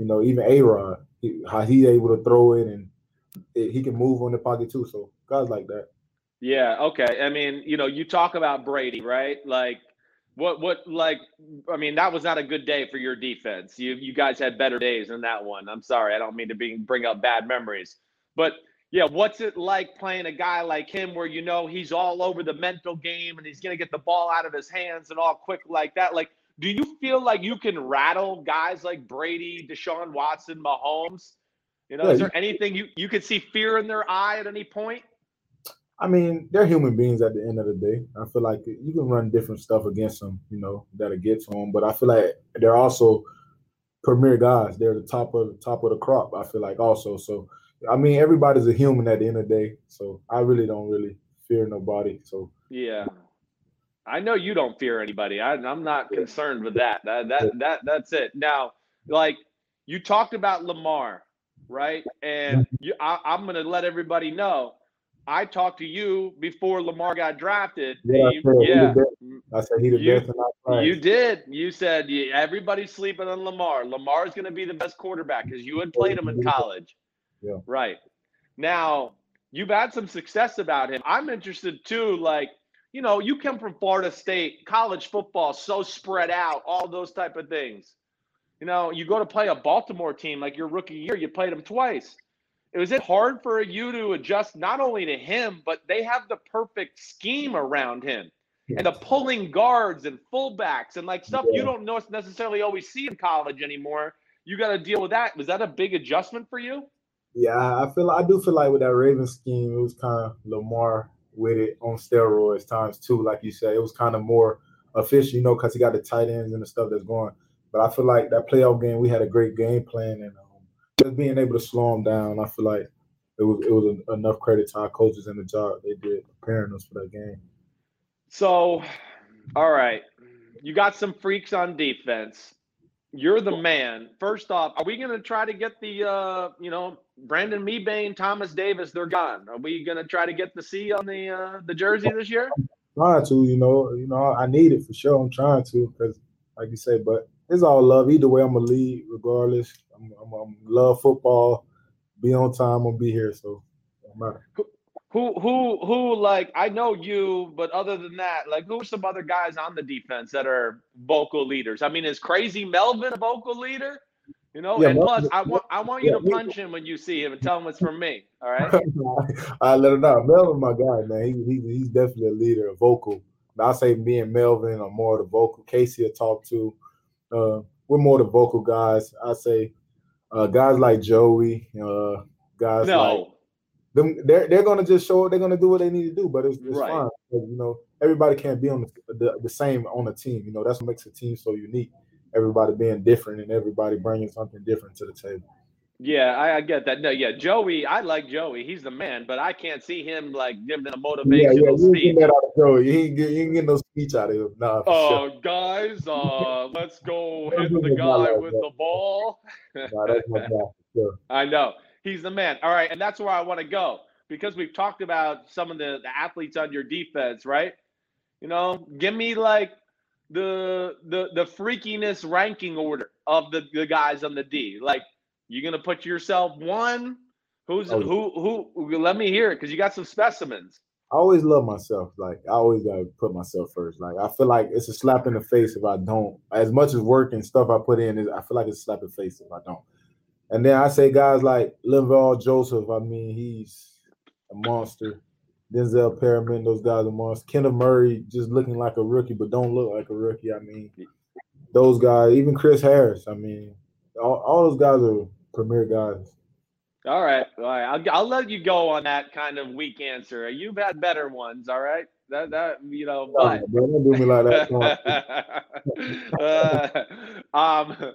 you know, even A Rod, how he able to throw it and it, he can move on the pocket too. So guys like that. Yeah. Okay. I mean, you know, you talk about Brady, right? Like, what, what, like, I mean, that was not a good day for your defense. You, you guys had better days than that one. I'm sorry, I don't mean to be, bring up bad memories, but yeah, what's it like playing a guy like him, where you know he's all over the mental game and he's gonna get the ball out of his hands and all quick like that? Like, do you feel like you can rattle guys like Brady, Deshaun Watson, Mahomes? You know, yeah, is there anything you you could see fear in their eye at any point? I mean, they're human beings at the end of the day. I feel like you can run different stuff against them, you know, that'll get to them. But I feel like they're also premier guys. They're the top of the top of the crop. I feel like also. So I mean, everybody's a human at the end of the day. So I really don't really fear nobody. So yeah, I know you don't fear anybody. I, am not concerned with that. That that that that's it. Now, like you talked about Lamar, right? And mm-hmm. you, I, I'm going to let everybody know. I talked to you before Lamar got drafted. Yeah, you, I said, yeah. I said he the You- best in class. You did. You said yeah, everybody's sleeping on Lamar. Lamar's going to be the best quarterback because you had played him in college. Yeah. Right. Now, you've had some success about him. I'm interested too. Like, you know, you come from Florida State, college football, so spread out, all those type of things. You know, you go to play a Baltimore team like your rookie year, you played them twice. Was it hard for you to adjust not only to him, but they have the perfect scheme around him and the pulling guards and fullbacks and like stuff you don't know necessarily always see in college anymore. You got to deal with that. Was that a big adjustment for you? Yeah, I I feel I do feel like with that Raven scheme, it was kind of Lamar with it on steroids times two, like you said. It was kind of more official, you know, because he got the tight ends and the stuff that's going. But I feel like that playoff game, we had a great game plan, and um, just being able to slow him down, I feel like it was it was enough credit to our coaches and the job they did preparing us for that game. So, all right, you got some freaks on defense. You're the man. First off, are we going to try to get the, uh, you know, Brandon Mebane, Thomas Davis? They're gone. Are we going to try to get the C on the uh, the jersey this year? i Trying to, you know, you know, I need it for sure. I'm trying to because, like you say, but it's all love. Either way, I'm a lead regardless. I'm, I'm, I'm love football. Be on time. I'll be here. So, don't matter. Who who who who like I know you, but other than that, like who are some other guys on the defense that are vocal leaders? I mean, is Crazy Melvin a vocal leader? You know, Yeah, and plus, I want I want you yeah, to punch him when you see him and tell him it's from me. All right. I let him know. Melvin, my guy, man. He, he he's definitely a leader, a vocal. But I say me and Melvin are more the vocal. Casey will talk to. Uh, we're more the vocal guys. I say uh, guys like Joey, uh, guys like No. Them. They're they're gonna just show. They're gonna do what they need to do. But it's, it's Right. fine. You know, everybody can't be on the, the the same on a team. You know, that's what makes a team so unique. Everybody being different and everybody bringing something different to the table. Yeah, I, I get that. No, yeah, Joey, I like Joey. He's the man, but I can't see him like giving a Yeah, motivational yeah, you ain't speech. getting that out of Joey. You ain't, get, you ain't getting no speech out of him. Nah, Uh, sure. Oh, guys, uh, let's go hit the guy guy with that. the ball. Nah, that's my guy sure. I know. He's the man. All right. And that's where I want to go because we've talked about some of the, the athletes on your defense, right? You know, give me like the the the freakiness ranking order of the, the guys on the D. Like, you're gonna put yourself one? Who's Oh. who who let me hear it because you got some specimens. I always love myself. Like I always gotta put myself first. Like I feel like it's a slap in the face if I don't. As much as work and stuff I put in, is I feel like it's a slap in the face if I don't. And then I say guys like Linval Joseph. I mean, he's a monster. Denzel Perryman, those guys are monsters. Kenneth Murray just looking like a rookie, but don't look like a rookie. I mean, those guys, even Chris Harris. I mean, all, all those guys are premier guys. All right, all right. I'll, I'll let you go on that kind of weak answer. You've had better ones. All right, that that you know, but don't do me like that. uh, um,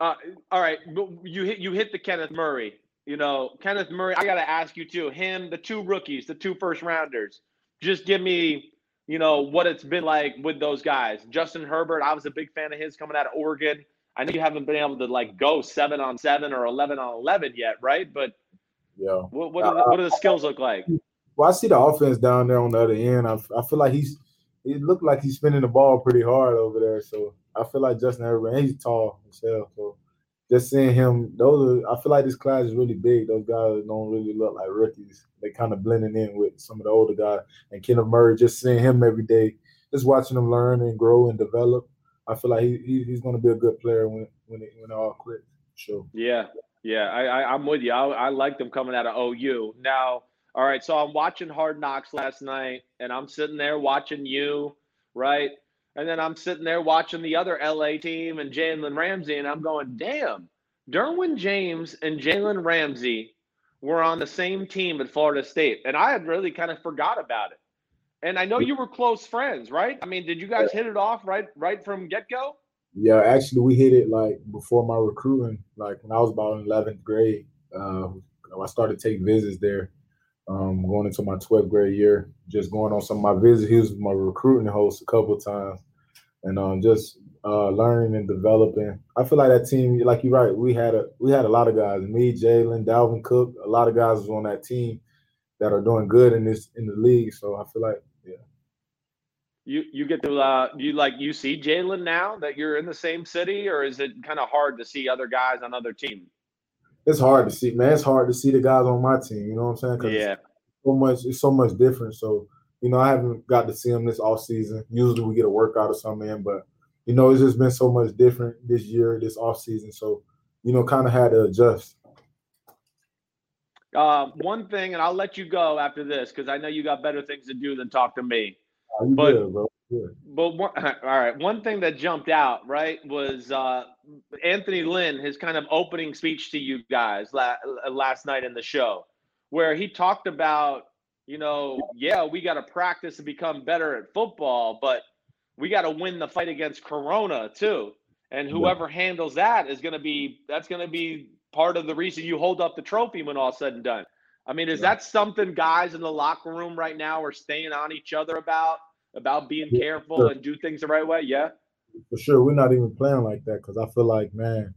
uh, all right, you hit you hit the Kenneth Murray. You know, Kenneth Murray. I got to ask you too. Him, the two rookies, the two first rounders. Just give me, you know, what it's been like with those guys. Justin Herbert. I was a big fan of his coming out of Oregon. I know you haven't been able to like go seven on seven or eleven on eleven yet, right? But yeah. what what, do the, what do the skills look like? Well, I see the offense down there on the other end. I, I feel like he's it looked like he's spinning the ball pretty hard over there. So I feel like Justin Herbert, he's tall himself. So just seeing him, those are I feel like this class is really big. Those guys don't really look like rookies. They kind of blending in with some of the older guys. And Kenneth Murray, just seeing him every day, just watching him learn and grow and develop. I feel like he, he he's going to be a good player when when it, when it all clicks. Sure. Yeah, yeah, I, I I'm with you. I, I like them coming out of OU. Now, all right, so I'm watching Hard Knocks last night, and I'm sitting there watching you, right? And then I'm sitting there watching the other LA team and Jalen Ramsey, and I'm going, damn, Derwin James and Jalen Ramsey were on the same team at Florida State, and I had really kind of forgot about it. And I know you were close friends, right? I mean, did you guys hit it off right right from get go? Yeah, actually, we hit it like before my recruiting. Like when I was about in eleventh grade, uh, I started taking visits there. Um, going into my 12th grade year, just going on some of my visits. He was my recruiting host a couple times, and um, just uh, learning and developing. I feel like that team, like you're right, we had a we had a lot of guys. Me, Jalen, Dalvin Cook, a lot of guys was on that team that are doing good in this in the league. So I feel like, yeah. You you get to uh you like you see Jalen now that you're in the same city, or is it kind of hard to see other guys on other teams? It's hard to see, man. It's hard to see the guys on my team. You know what I'm saying? Yeah. so much. It's so much different. So you know, I haven't got to see them this off season. Usually we get a workout or something in, but you know, it's just been so much different this year, this off season. So, you know, kind of had to adjust. Uh, one thing, and I'll let you go after this because I know you got better things to do than talk to me. Oh, you but, good, bro. Good. But one, all right, one thing that jumped out right was uh, Anthony Lynn, his kind of opening speech to you guys la- last night in the show, where he talked about, you know, yeah, we got to practice and become better at football, but we got to win the fight against Corona too. And whoever yeah. handles that is going to be that's going to be part of the reason you hold up the trophy when all said and done. I mean, is yeah. that something guys in the locker room right now are staying on each other about about being careful and do things the right way? Yeah. For sure, we're not even playing like that because I feel like, man,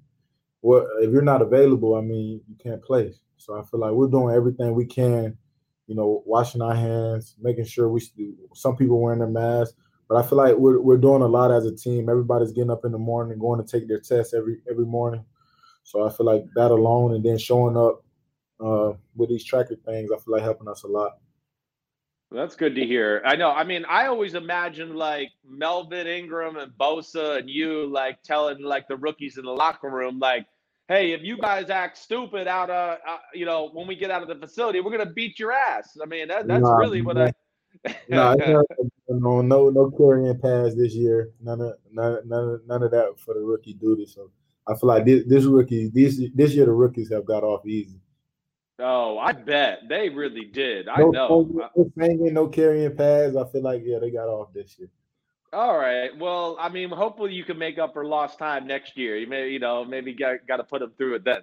what if you're not available? I mean, you can't play. So I feel like we're doing everything we can, you know, washing our hands, making sure we. Some people wearing their masks. But I feel like we're we're doing a lot as a team. Everybody's getting up in the morning, going to take their tests every every morning. So I feel like that alone, and then showing up uh, with these tracker things, I feel like helping us a lot. That's good to hear. I know. I mean, I always imagine like Melvin Ingram and Bosa and you like telling like the rookies in the locker room, like, "Hey, if you guys act stupid out of, uh, you know, when we get out of the facility, we're gonna beat your ass." I mean, that, that's nah, really what I no, no, no, no carrying pass this year. None of none, none, none of that for the rookie duty. So I feel like this, this rookie, this this year the rookies have got off easy. Oh, I bet they really did. I no, know. No singing, no carrying pads. I feel like yeah, they got off this year. All right. Well, I mean, hopefully you can make up for lost time next year. You may, you know, maybe got got to put them through it then.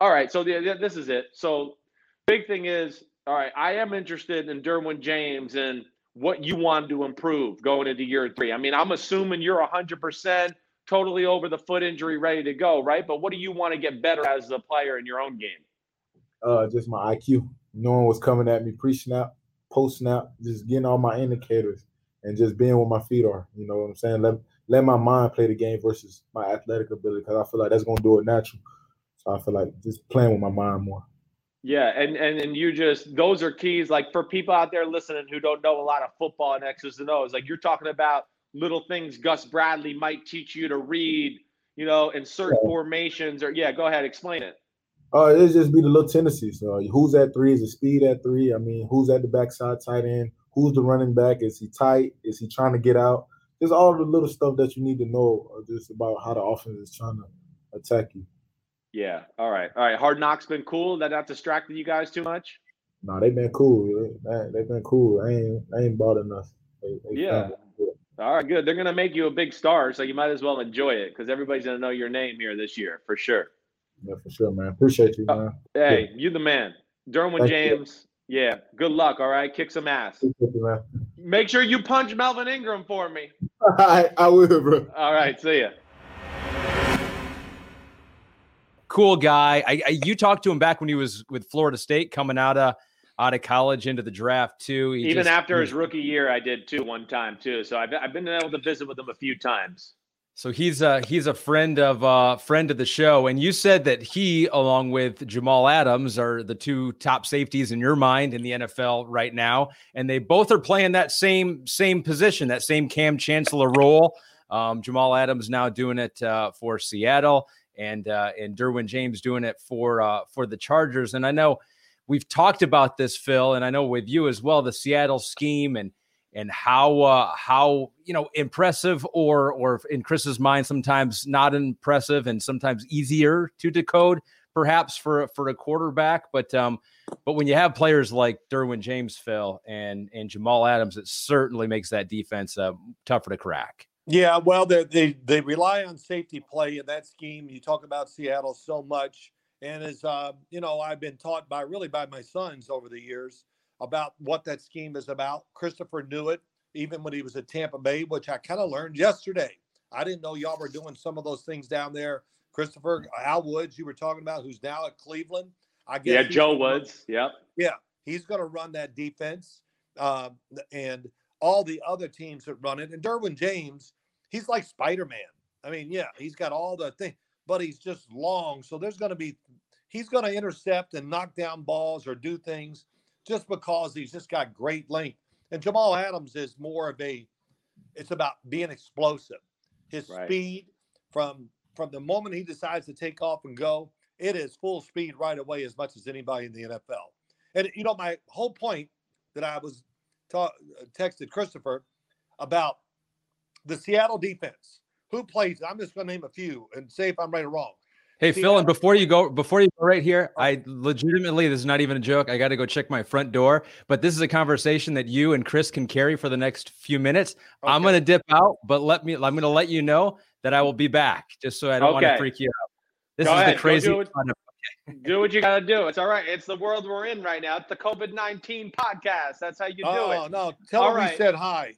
All right. So the, this is it. So big thing is all right, I am interested in Derwin James and what you want to improve going into year three. I mean, I'm assuming you're 100% totally over the foot injury, ready to go, right? But what do you want to get better as a player in your own game? Uh, just my IQ, knowing what's coming at me pre snap, post snap, just getting all my indicators and just being where my feet are. You know what I'm saying? Let let my mind play the game versus my athletic ability because I feel like that's gonna do it natural. So I feel like just playing with my mind more. Yeah, and, and and you just those are keys. Like for people out there listening who don't know a lot of football and X's and O's, like you're talking about little things Gus Bradley might teach you to read, you know, in certain yeah. formations. Or yeah, go ahead, explain it. Uh, it just be the little tendencies. Uh, who's at three? Is it speed at three? I mean, who's at the backside tight end? Who's the running back? Is he tight? Is he trying to get out? Just all the little stuff that you need to know uh, just about how the offense is trying to attack you. Yeah. All right. All right. Hard Knocks been cool. That not distracted you guys too much. No, nah, they've been cool. They, they've been cool. I ain't, I ain't bothering us. They, they yeah. All right, good. They're gonna make you a big star, so you might as well enjoy it because everybody's gonna know your name here this year for sure. Yeah, for sure, man. Appreciate you, uh, man. Uh, hey, you the man, Derwin Thank James. You. Yeah, good luck. All right, kick some ass. You, Make sure you punch Melvin Ingram for me. I, I will, bro. All right, see ya cool guy. I, I, you talked to him back when he was with Florida State, coming out of out of college into the draft too. He Even just, after his rookie year, I did too one time too. So I've I've been able to visit with him a few times. So he's a he's a friend of uh friend of the show, and you said that he, along with Jamal Adams, are the two top safeties in your mind in the NFL right now, and they both are playing that same same position, that same Kam Chancellor role. Um, Jamal Adams now doing it uh, for Seattle and uh, and Derwin James doing it for uh, for the Chargers. And I know we've talked about this, Phil, and I know with you as well, the Seattle scheme and and how uh, how you know impressive or or in Chris's mind sometimes not impressive and sometimes easier to decode perhaps for for a quarterback, but um, but when you have players like Derwin James, Phil, and and Jamal Adams, it certainly makes that defense uh, tougher to crack. Yeah, well, they they they rely on safety play in that scheme. You talk about Seattle so much, and as uh, you know, I've been taught by really by my sons over the years about what that scheme is about. Christopher knew it even when he was at Tampa Bay, which I kind of learned yesterday. I didn't know y'all were doing some of those things down there. Christopher Al Woods, you were talking about, who's now at Cleveland. I guess. Yeah, Joe Woods. Yep. Yeah, he's going to run that defense, um, and all the other teams that run it. And Derwin James, he's like Spider Man. I mean, yeah, he's got all the thing, but he's just long. So there's going to be, he's going to intercept and knock down balls or do things just because he's just got great length. And Jamal Adams is more of a, it's about being explosive. His right. speed from from the moment he decides to take off and go, it is full speed right away as much as anybody in the NFL. And you know, my whole point that I was ta- texted Christopher about the Seattle defense. Who plays? I'm just going to name a few and say if I'm right or wrong. Hey Phil, uh, and before you go, before you go right here, oh. I legitimately, this is not even a joke. I got to go check my front door, but this is a conversation that you and Chris can carry for the next few minutes. Okay. I'm going to dip out, but let me, I'm going to let you know that I will be back, just so I don't okay. want to freak you out. This go is ahead. the crazy. Do what, do what, you got to do. It's all right. It's the world we're in right now. It's the COVID 19 podcast. That's how you do oh, it. Oh no! Tell all him right. we said hi.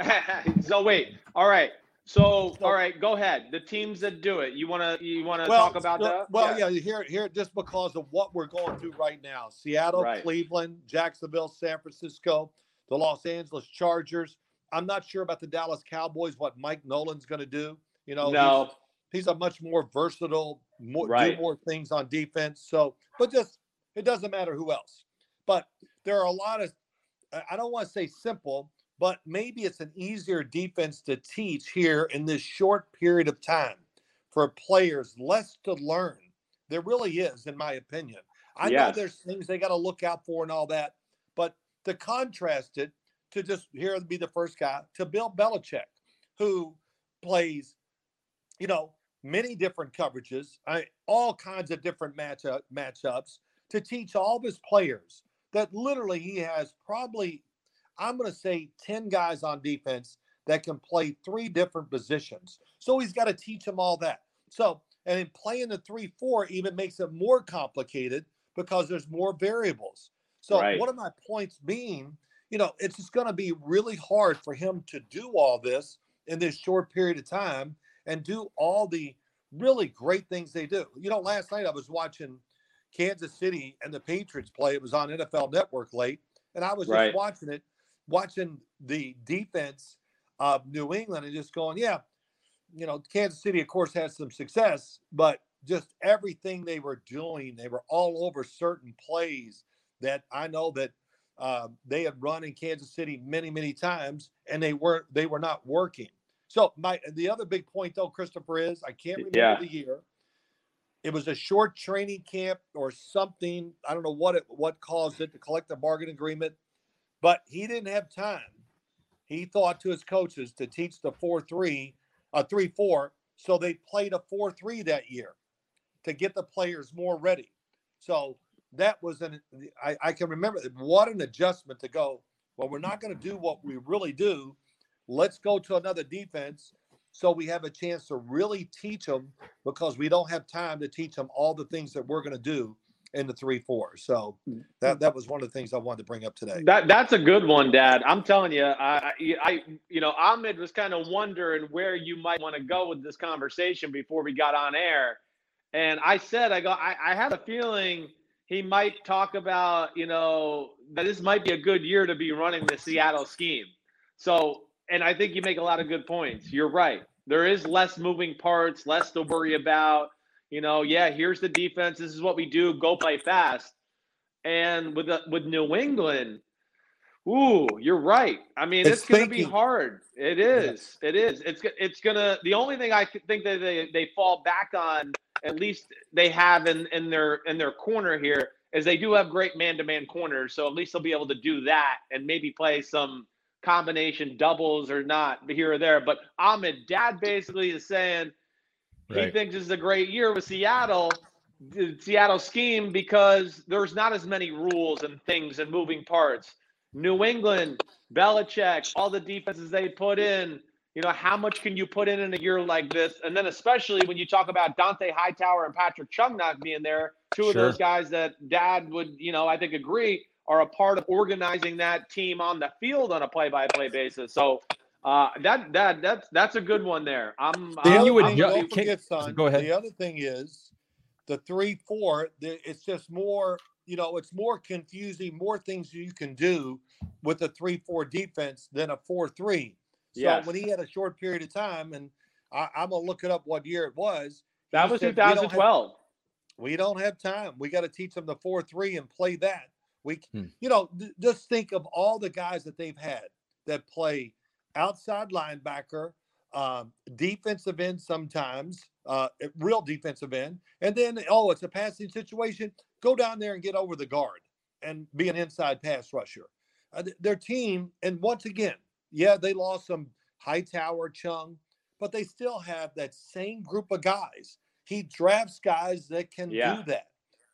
so wait. All right. So, all right, go ahead. The teams that do it, you want to you want to well, talk about that? Well, yeah. yeah, here here just because of what we're going through right now. Seattle, right. Cleveland, Jacksonville, San Francisco, the Los Angeles Chargers. I'm not sure about the Dallas Cowboys what Mike Nolan's going to do. You know, no. he's, he's a much more versatile, more, right. do more things on defense. So, but just it doesn't matter who else. But there are a lot of I don't want to say simple, but maybe it's an easier defense to teach here in this short period of time for players, less to learn. There really is, in my opinion. I yes. know there's things they got to look out for and all that, but to contrast it to just here be the first guy to Bill Belichick, who plays, you know, many different coverages, I, all kinds of different matchup matchups to teach all of his players that literally he has probably I'm going to say 10 guys on defense that can play three different positions. So he's got to teach them all that. So, and in playing the 3 4 even makes it more complicated because there's more variables. So, right. one of my points being, you know, it's just going to be really hard for him to do all this in this short period of time and do all the really great things they do. You know, last night I was watching Kansas City and the Patriots play. It was on NFL Network late, and I was right. just watching it watching the defense of New England and just going, yeah, you know, Kansas City, of course, has some success, but just everything they were doing, they were all over certain plays that I know that uh, they had run in Kansas City many, many times, and they weren't they were not working. So my the other big point though, Christopher, is I can't remember yeah. the year. It was a short training camp or something. I don't know what it what caused it, to collect the collective bargaining agreement but he didn't have time. He thought to his coaches to teach the 4 3, a 3 4. So they played a 4 3 that year to get the players more ready. So that was an, I, I can remember what an adjustment to go. Well, we're not going to do what we really do. Let's go to another defense so we have a chance to really teach them because we don't have time to teach them all the things that we're going to do in the three four. So mm. that that was one of the things I wanted to bring up today. That that's a good one, Dad. I'm telling you, I I you know Ahmed was kind of wondering where you might want to go with this conversation before we got on air, and I said I go I, I had a feeling he might talk about you know that this might be a good year to be running the Seattle scheme. So and I think you make a lot of good points. You're right. There is less moving parts, less to worry about you know, yeah, here's the defense. This is what we do. Go play fast. And with the, with New England, ooh, you're right. I mean, it's, it's going to be hard. It is. It is. It's it's going to. The only thing I think that they they fall back on, at least they have in in their in their corner here, is they do have great man to man corners. So at least they'll be able to do that and maybe play some combination doubles or not here or there. But Ahmed Dad basically is saying Right. He thinks this is a great year with Seattle. the Seattle scheme because there's not as many rules and things and moving parts. New England, Belichick, all the defenses they put in. You know, how much can you put in in a year like this? And then, especially when you talk about Dont'a Hightower and Patrick Chung not being there, two of those guys that Dad would, you know, I think agree are a part of organizing that team on the field on a play-by-play basis. So uh, that that that's that's a good one there. I'm. The I'm, other I'm thing, really- don't forget, son. Go ahead. The other thing is the three four. the- It's just more. You know, it's more confusing. More things you can do with a three four defense than a four three. So Yes. when he had a short period of time, and I, I'm gonna look it up what year it was. that was said, "We don't have- 2012. we don't have time. We got to teach them the four three and play that. We, Hmm. you know, th- just think of all the guys that they've had that play outside linebacker, um, defensive end sometimes, uh, eh, real defensive end, and then oh, it's a passing situation. Go down there and get over the guard and be an inside pass rusher. Uh, th- their team, and once again, yeah, they lost some Hightower, Chung, but they still have that same group of guys. He drafts guys that can Yeah. do that,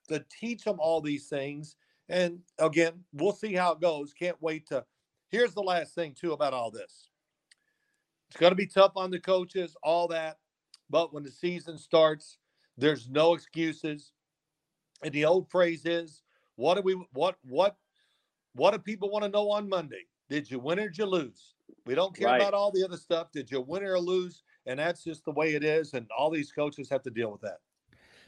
to teach them all these things. And again, we'll see how it goes. Can't wait to. Here's the last thing, too, about all this. It's going to be tough on the coaches, all that. But when the season starts, there's no excuses. And the old phrase is, what do we what what what do people want to know on Monday? Did you win or did you lose? We don't care Right. about all the other stuff. Did you win or lose? And that's just the way it is. And all these coaches have to deal with that.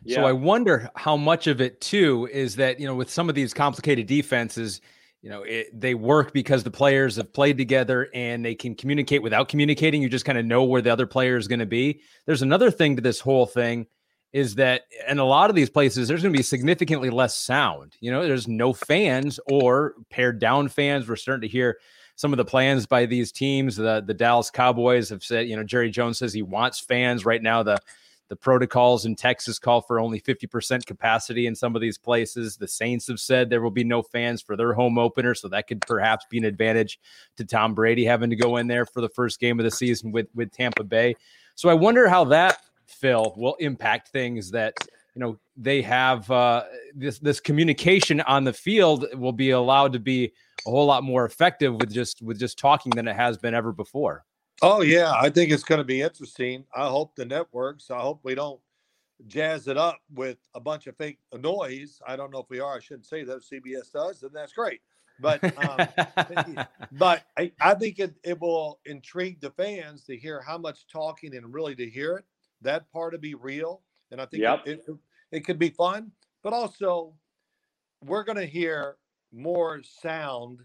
So I wonder how much of it too is that you know with some of these complicated defenses, you know it, they work because the players have played together and they can communicate without communicating. You just kind of know where the other player is going to be. There's another thing to this whole thing is that in a lot of these places there's going to be significantly less sound. You know, there's no fans or pared down fans. We're starting to hear some of the plans by these teams. The the Dallas Cowboys have said, you know, Jerry Jones says he wants fans right now. The the protocols in Texas call for only 50% capacity in some of these places. The Saints have said there will be no fans for their home opener, so that could perhaps be an advantage to Tom Brady having to go in there for the first game of the season with with Tampa Bay. So I wonder how that Phil will impact things that you know they have uh, this this communication on the field will be allowed to be a whole lot more effective with just with just talking than it has been ever before. Oh yeah, I think it's going to be interesting. I hope the networks. I hope we don't jazz it up with a bunch of fake noise. I don't know if we are. I shouldn't say that. If CBS does, then that's great. But um, but I, I think it, it will intrigue the fans to hear how much talking and really to hear it. That part to be real, and I think Yep. it, it it could be fun. But also, we're going to hear more sound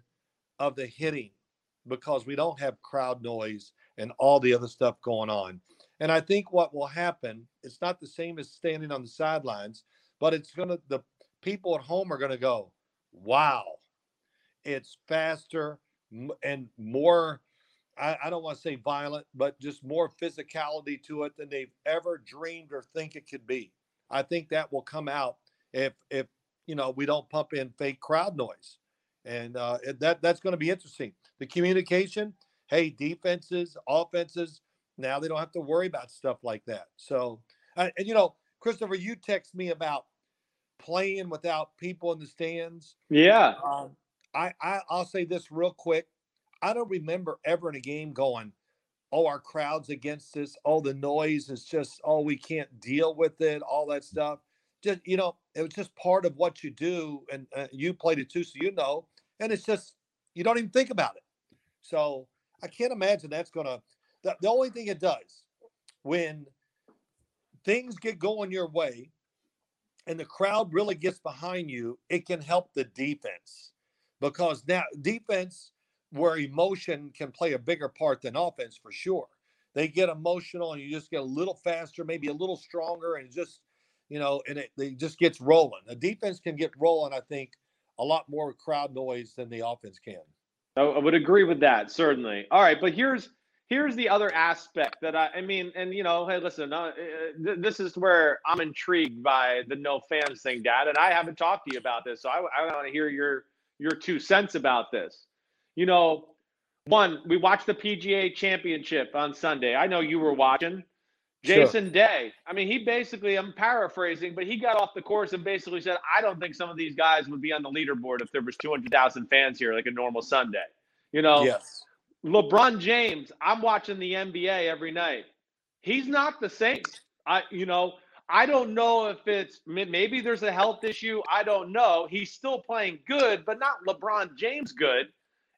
of the hitting because we don't have crowd noise and all the other stuff going on. And I think what will happen, it's not the same as standing on the sidelines, but it's going to, the people at home are going to go, wow, it's faster and more, I, I don't want to say violent, but just more physicality to it than they've ever dreamed or think it could be. I think that will come out if, if, you know, we don't pump in fake crowd noise. And uh, that that's going to be interesting. The communication, hey, defenses, offenses, now they don't have to worry about stuff like that. So, uh, and you know, Christopher, you text me about playing without people in the stands. Yeah. Um, I, I I'll say this real quick. I don't remember ever in a game going, "Oh, our crowd's against us. Oh, the noise is just. Oh, we can't deal with it. All that stuff." Just you know, it was just part of what you do, and uh, you played it too, so you know. And it's just you don't even think about it. So I can't imagine that's gonna. The, the only thing it does when things get going your way and the crowd really gets behind you, it can help the defense because now defense where emotion can play a bigger part than offense for sure. They get emotional and you just get a little faster, maybe a little stronger, and just you know, and it, it just gets rolling. The defense can get rolling, I think, a lot more crowd noise than the offense can. I I would agree with that certainly. All right, but here's here's the other aspect that I, I mean, and you know, hey, listen, uh, uh, th- this is where I'm intrigued by the no fans thing, Dad, and I haven't talked to you about this, so I, I want to hear your your two cents about this. You know, one, we watched the PGA Championship on Sunday. I know you were watching. Jason sure. Day. I mean, he basically, I'm paraphrasing, but he got off the course and basically said, I don't think some of these guys would be on the leaderboard if there was 200,000 fans here like a normal Sunday. You know, yes. LeBron James, I'm watching the NBA every night. He's not the same. I, you know, I don't know if it's maybe there's a health issue. I don't know. He's still playing good, but not LeBron James good.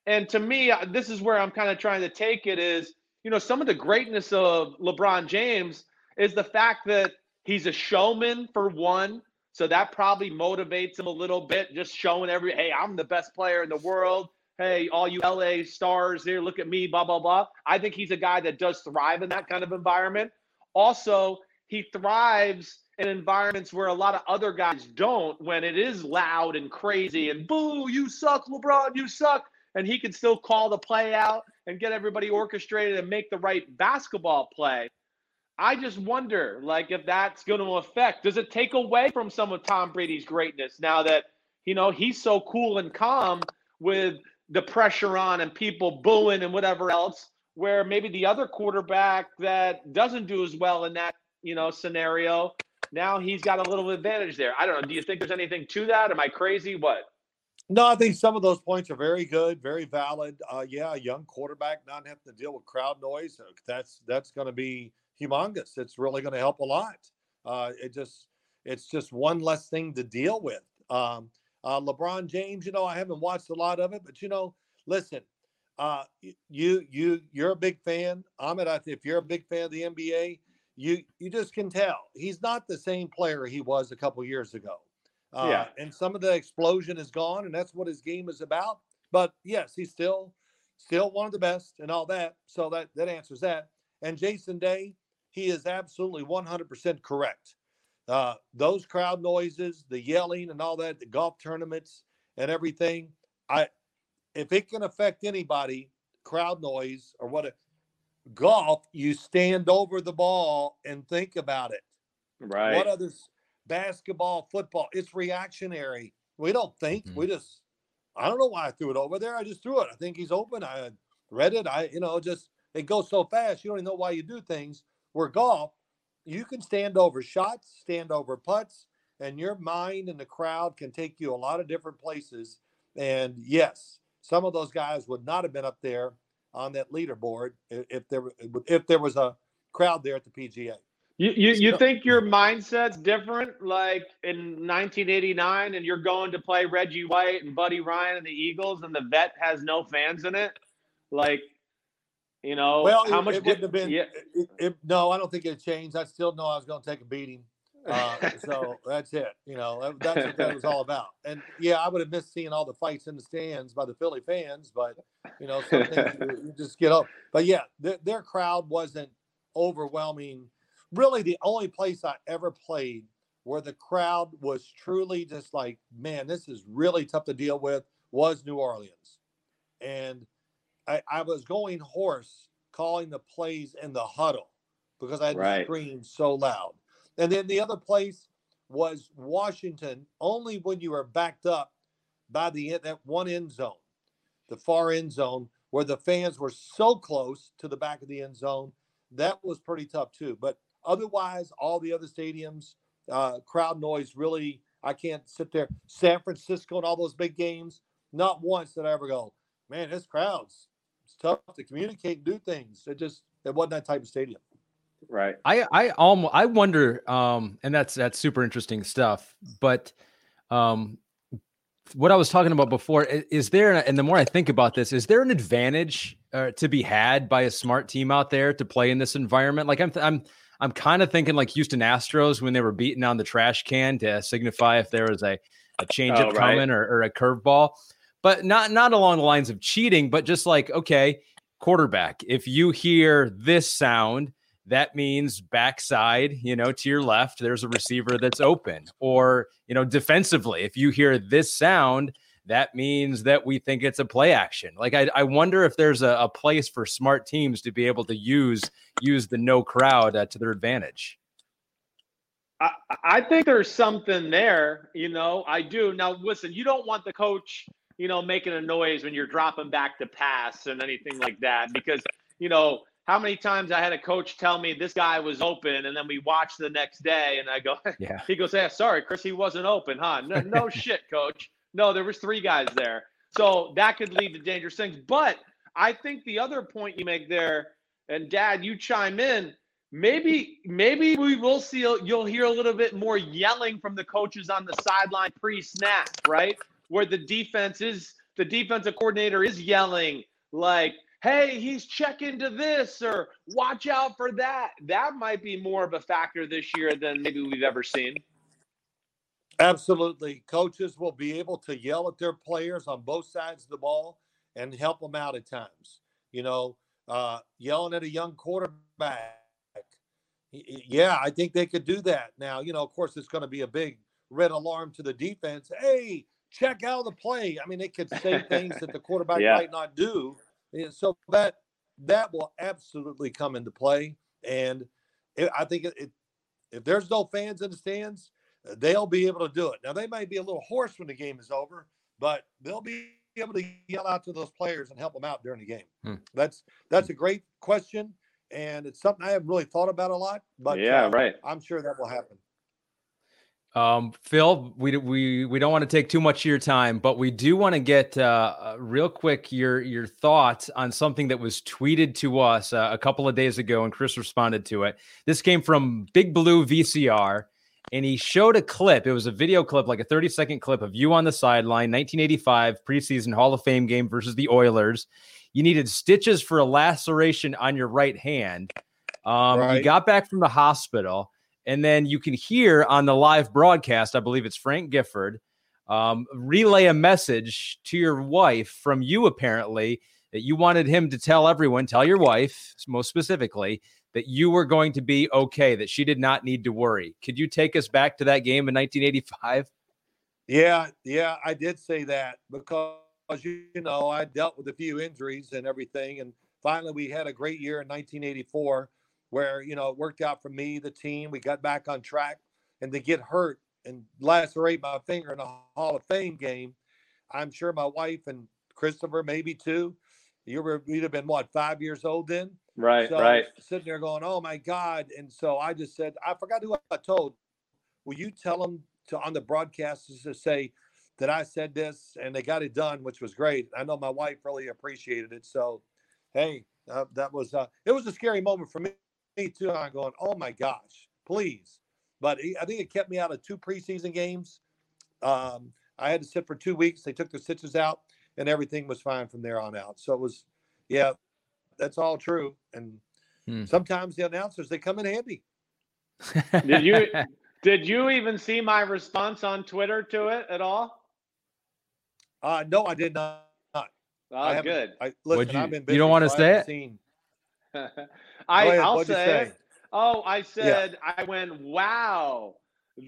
And to me, this is where I'm kind of trying to take it is, you know, some of the greatness of LeBron James is the fact that he's a showman for one. So that probably motivates him a little bit, just showing every, hey, I'm the best player in the world. Hey, all you LA stars here, look at me, blah, blah, blah. I think he's a guy that does thrive in that kind of environment. Also, he thrives in environments where a lot of other guys don't when it is loud and crazy and boo, you suck, LeBron, you suck. And he can still call the play out and get everybody orchestrated and make the right basketball play. I just wonder, like, if that's going to affect. Does it take away from some of Tom Brady's greatness now that you know he's so cool and calm with the pressure on and people booing and whatever else? Where maybe the other quarterback that doesn't do as well in that you know scenario now he's got a little advantage there. I don't know. Do you think there's anything to that? Am I crazy? What? No, I think some of those points are very good, very valid. Uh, yeah, young quarterback not having to deal with crowd noise. Uh, that's that's going to be humongous. It's really going to help a lot. Uh, it just it's just one less thing to deal with. Um, uh, LeBron James, you know, I haven't watched a lot of it, but you know, listen, uh, you you you're a big fan. Ahmed, if you're a big fan of the NBA, you you just can tell he's not the same player he was a couple years ago. Uh, yeah. And some of the explosion is gone, and that's what his game is about. But yes, he's still still one of the best and all that. So that that answers that. And Jason Day, he is absolutely 100% correct. Uh, those crowd noises, the yelling, and all that, the golf tournaments and everything. I, if it can affect anybody, crowd noise or what, golf, you stand over the ball and think about it. Right. What others? Basketball, football, it's reactionary. We don't think. Mm-hmm. We just. I don't know why I threw it over there. I just threw it. I think he's open. I read it. I, you know, just it goes so fast. You don't even know why you do things. Where golf, you can stand over shots, stand over putts, and your mind and the crowd can take you a lot of different places. And yes, some of those guys would not have been up there on that leaderboard if there if there was a crowd there at the PGA. You you, you think your mindset's different like in 1989 and you're going to play Reggie White and Buddy Ryan and the Eagles and the vet has no fans in it? Like you know, well, how much it, did, have been? Yeah. It, it, no, I don't think it changed. I still know I was going to take a beating. Uh, so that's it. You know, that's what that was all about. And yeah, I would have missed seeing all the fights in the stands by the Philly fans, but you know, some things you, you just get up. But yeah, their, their crowd wasn't overwhelming. Really, the only place I ever played where the crowd was truly just like, man, this is really tough to deal with was New Orleans. And I, I was going hoarse calling the plays in the huddle because I had right. to scream so loud. And then the other place was Washington, only when you were backed up by the that one end zone, the far end zone, where the fans were so close to the back of the end zone. That was pretty tough too. But otherwise, all the other stadiums, uh, crowd noise really, I can't sit there. San Francisco and all those big games, not once did I ever go, man, this crowd's it's tough to communicate and do things. It just it wasn't that type of stadium. Right. I I almost I wonder, um, and that's that's super interesting stuff. But um, what I was talking about before is there, and the more I think about this, is there an advantage uh, to be had by a smart team out there to play in this environment? Like I'm I'm I'm kind of thinking like Houston Astros when they were beating on the trash can to signify if there was a a change oh, right. coming or, or a curveball, but not not along the lines of cheating, but just like okay, quarterback, if you hear this sound that means backside, you know, to your left, there's a receiver that's open. Or, you know, defensively, if you hear this sound, that means that we think it's a play action. Like I, I wonder if there's a, a place for smart teams to be able to use use the no crowd uh, to their advantage. I, I think there's something there, you know. I do. Now listen, you don't want the coach, you know, making a noise when you're dropping back to pass and anything like that because, you know, how many times I had a coach tell me this guy was open, and then we watch the next day, and I go, Yeah. he goes, yeah, sorry, Chris, he wasn't open, huh? No, no shit, coach. No, there was three guys there. So that could lead to dangerous things. But I think the other point you make there, and Dad, you chime in. Maybe, maybe we will see. You'll hear a little bit more yelling from the coaches on the sideline pre-snap, right? Where the defense is, the defensive coordinator is yelling like, "Hey, he's checking to this," or "Watch out for that." That might be more of a factor this year than maybe we've ever seen. Absolutely. Coaches will be able to yell at their players on both sides of the ball and help them out at times. You know, uh, yelling at a young quarterback. Yeah, I think they could do that. Now, you know, of course, it's going to be a big red alarm to the defense. Hey, check out the play. I mean, it could say things that the quarterback Yeah. might not do. And so that that will absolutely come into play. And it, I think it, it, if there's no fans in the stands, they'll be able to do it. Now they may be a little hoarse when the game is over, but they'll be able to yell out to those players and help them out during the game. Hmm. That's that's a great question, and it's something I haven't really thought about a lot. But yeah, uh, right. I'm sure that will happen. Um, Phil, we we we don't want to take too much of your time, but we do want to get uh, uh, real quick your your thoughts on something that was tweeted to us uh, a couple of days ago, and Chris responded to it. This came from Big Blue VCR, and he showed a clip. It was a video clip, like a thirty second clip of you on the sideline, 1985 preseason Hall of Fame game versus the Oilers. You needed stitches for a laceration on your right hand. Um, You got back from the hospital. And then you can hear on the live broadcast, I believe it's Frank Gifford, um, relay a message to your wife from you, apparently, that you wanted him to tell everyone, tell your wife, most specifically, that you were going to be okay, that she did not need to worry. Could you take us back to that game in 1985? Yeah, yeah, I did say that because you know I dealt with a few injuries and everything, and finally we had a great year in 1984 where you know it worked out for me, the team. We got back on track, and to get hurt and lacerate my finger in a Hall of Fame game, I'm sure my wife and Christopher maybe too. You were you'd have been what five years old then. Right, So right. sitting there going, "Oh my God!" And so I just said, I forgot who I told. Will you tell them to on the broadcast to say that I said this, and they got it done, which was great. I know my wife really appreciated it. So, hey, uh, that was uh, it was a scary moment for me, me too. I'm going, "Oh my gosh, please!" But he- I think it kept me out of two preseason games. Um, I had to sit for two weeks. They took the stitches out, and everything was fine from there on out. So it was, yeah, that's all true. And Hmm. sometimes the announcers they come in handy. Did you did you even see my response on Twitter to it at all? Uh, no, I did not. Oh, I good. I, listen, you- I've been you don't wanna so I say haven't it? Seen. I, I'll what'd say, say? it. Oh, I said I went, wow,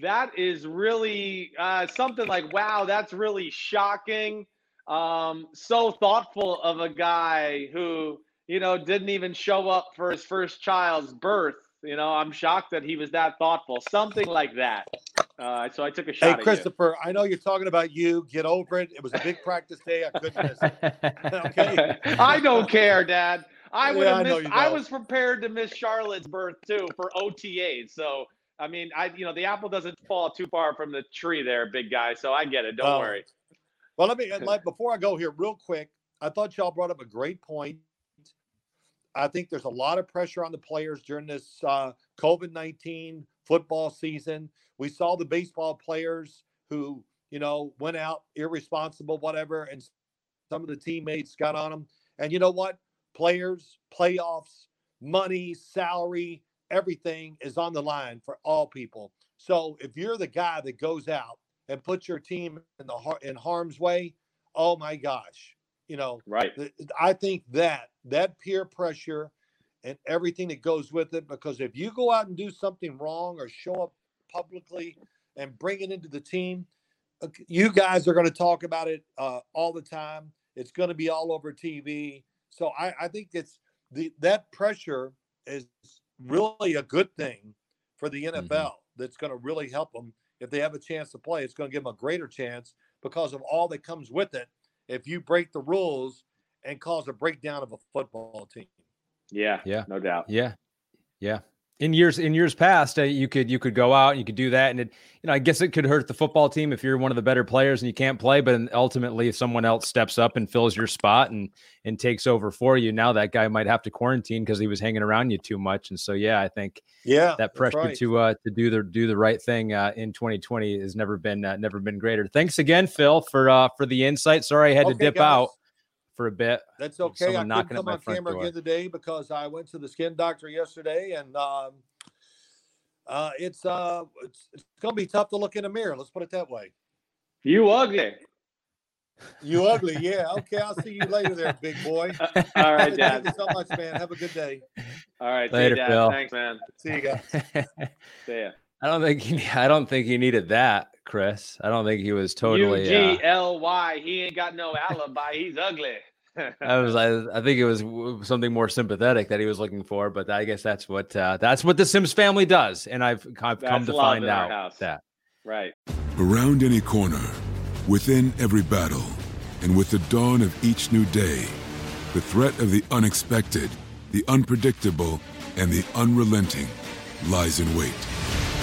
that is really uh, something like wow, that's really shocking. Um, so thoughtful of a guy who you know didn't even show up for his first child's birth. You know, I'm shocked that he was that thoughtful. Something like that. Uh, so I took a shot Hey, at you. Christopher, I know you're talking about you. Get over it. It was a big practice day. I couldn't miss it. Okay. I don't care, Dad. I would Yeah, have I missed. you I was prepared to miss Charlotte's birth too for OTAs. So I mean, I you know the apple doesn't fall too far from the tree there, big guy. So I get it. Don't worry. Well, let me and like before I go here, real quick. I thought y'all brought up a great point. I think there's a lot of pressure on the players during this uh, COVID nineteen football season. We saw the baseball players who you know went out irresponsible, whatever, and some of the teammates got on them. And you know what? Players, playoffs, money, salary, everything is on the line for all people. So if you're the guy that goes out and puts your team in the in harm's way, oh my gosh, you know, Right. I think that that peer pressure and everything that goes with it, because if you go out and do something wrong or show up publicly and bring it into the team, uh, you guys are going to talk about it uh, all the time. It's going to be all over TV. So I, I think it's the that pressure is really a good thing for the NFL. That's going to really help them if they have a chance to play. It's going to give them a greater chance because of all that comes with it. If you break the rules and cause a breakdown of a football team. Yeah, Yeah. no doubt. Yeah, yeah. In years in years past, uh, you could you could go out and you could do that, and it you know I guess it could hurt the football team if you're one of the better players and you can't play. But ultimately, if someone else steps up and fills your spot and and takes over for you, now that guy might have to quarantine because he was hanging around you too much. And so, yeah, I think Yeah, that pressure right. to uh to do the do the right thing uh, in 2020 has never been uh, never been greater. Thanks again, Phil, for uh for the insight. Sorry I had to dip guys. out for a bit. That's okay. I someone couldn't knocking come on camera door. again today because I went to the skin doctor yesterday, and um, uh, it's uh, it's, it's gonna be tough to look in a mirror. Let's put it that way. You ugly. You ugly, yeah. Okay, I'll see you later, there, big boy. All right, Thank Dad. you so much, man. Have a good day. All right, Later, see you, Dad. Phil. Thanks, man. See you guys. See ya. I don't think he, I don't think he needed that, Chris. I don't think he was totally. U Uh, G L Y. He ain't got no alibi. He's ugly. I was. I, I think it was something more sympathetic that he was looking for, but I guess that's what uh, that's what the Simms family does, and I've, I've come to find out house. that. right. Around any corner, within every battle, and with the dawn of each new day, the threat of the unexpected, the unpredictable, and the unrelenting lies in wait.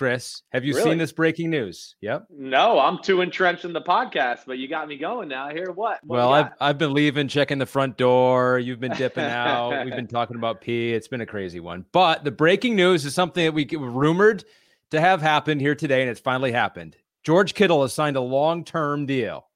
Chris, have you Really? seen this breaking news? Yep. No, I'm too entrenched in the podcast, but you got me going now. I hear what? what well, you I've? I've been leaving, checking the front door. You've been dipping out. We've been talking about P. It's been a crazy one. But the breaking news is something that we get rumored to have happened here today, and it's finally happened. George Kittle has signed a long-term deal.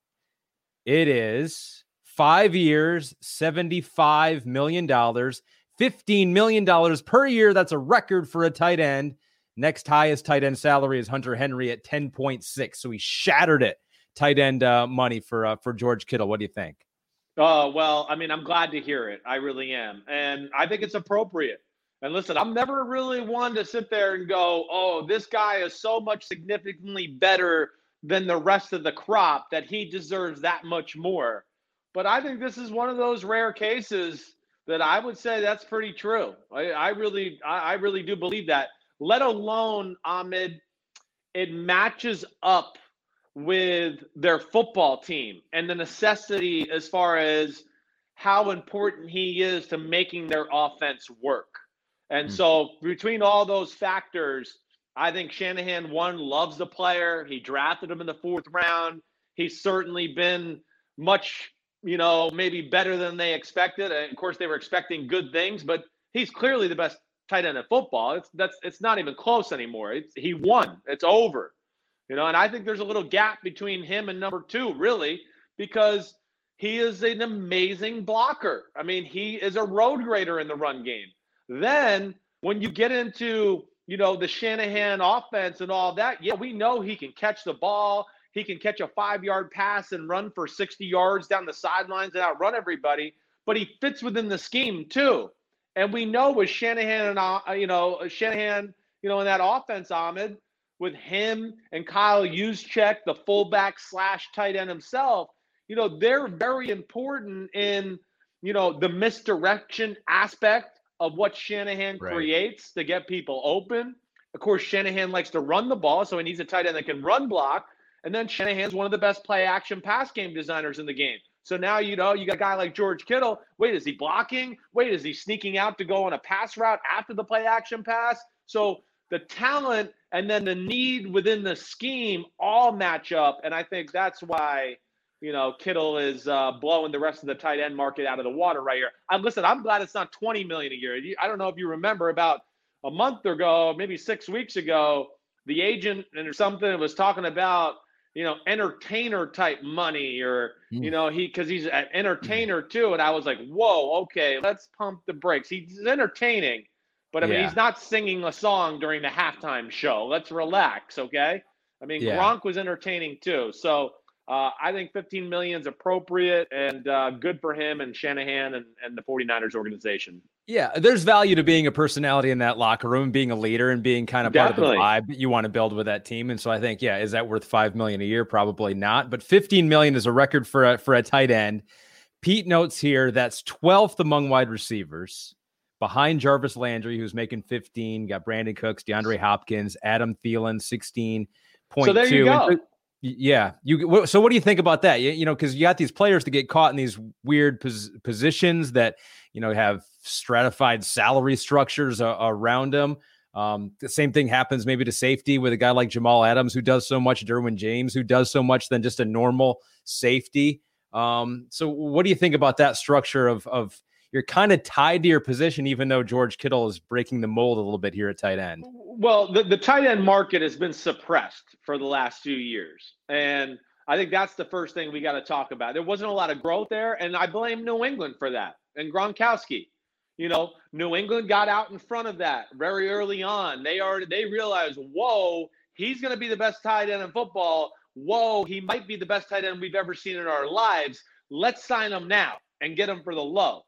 It is five years, seventy-five million dollars, fifteen million dollars per year. That's a record for a tight end. Next highest tight end salary is Hunter Henry at ten point six. So he shattered it tight end uh, money for uh, for George Kittle. What do you think? Oh, well, I mean, I'm glad to hear it. I really am. And I think it's appropriate. And listen, I'm never really one to sit there and go, oh, this guy is so much significantly better than the rest of the crop that he deserves that much more. But I think this is one of those rare cases that I would say that's pretty true. I, I really, I, I really do believe that. Let alone Ahmed, it matches up with their football team and the necessity as far as how important he is to making their offense work. And Mhm. so between all those factors, I think Shanahan one loves the player. He drafted him in the fourth round. He's certainly been much, you know, maybe better than they expected. And of course, they were expecting good things, but he's clearly the best tight end in football. It's that's it's not even close anymore. It's he won. It's over. You know, and I think there's a little gap between him and number two, really, because he is an amazing blocker. I mean, he is a road grader in the run game. Then when you get into, you know, the Shanahan offense and all that, yeah, we know he can catch the ball. He can catch a five yard pass and run for 60 yards down the sidelines and outrun everybody, but he fits within the scheme too. And we know with Shanahan and, uh, you know, Shanahan, you know, in that offense, Ahmed, with him and Kyle Juszczyk, the fullback slash tight end himself, you know, they're very important in, you know, the misdirection aspect of what Shanahan Right. creates to get people open. Of course, Shanahan likes to run the ball, so he needs a tight end that can run block. And then Shanahan's one of the best play action pass game designers in the game. So now you know you got a guy like George Kittle. Wait, is he blocking? Wait, is he sneaking out to go on a pass route after the play action pass? So the talent and then the need within the scheme all match up, and I think that's why you know Kittle is uh, blowing the rest of the tight end market out of the water right here. I'm listen. I'm glad it's not 20 million a year. I don't know if you remember about a month ago, maybe six weeks ago, the agent and something was talking about you know entertainer type money or mm. you know he because he's an entertainer too and i was like whoa okay let's pump the brakes he's entertaining but i mean yeah. he's not singing a song during the halftime show let's relax okay i mean yeah. gronk was entertaining too so uh, I think 15 million is appropriate and uh, good for him and Shanahan and, and the 49ers organization. Yeah, there's value to being a personality in that locker room, being a leader, and being kind of Definitely. part of the vibe you want to build with that team. And so I think, yeah, is that worth five million a year? Probably not. But 15 million is a record for a, for a tight end. Pete notes here that's 12th among wide receivers, behind Jarvis Landry, who's making 15. Got Brandin Cooks, DeAndre Hopkins, Adam Thielen, 16. So there you go. Yeah. You so what do you think about that? You, you know, because you got these players to get caught in these weird pos- positions that you know have stratified salary structures uh, around them. Um, the same thing happens maybe to safety with a guy like Jamal Adams who does so much, Derwin James who does so much than just a normal safety. Um, so what do you think about that structure of of you're kind of tied to your position, even though George Kittle is breaking the mold a little bit here at tight end. Well, the, the tight end market has been suppressed for the last few years. And I think that's the first thing we got to talk about. There wasn't a lot of growth there, and I blame New England for that and Gronkowski. You know, New England got out in front of that very early on. They already they realized, whoa, he's going to be the best tight end in football. Whoa, he might be the best tight end we've ever seen in our lives. Let's sign him now and get him for the low.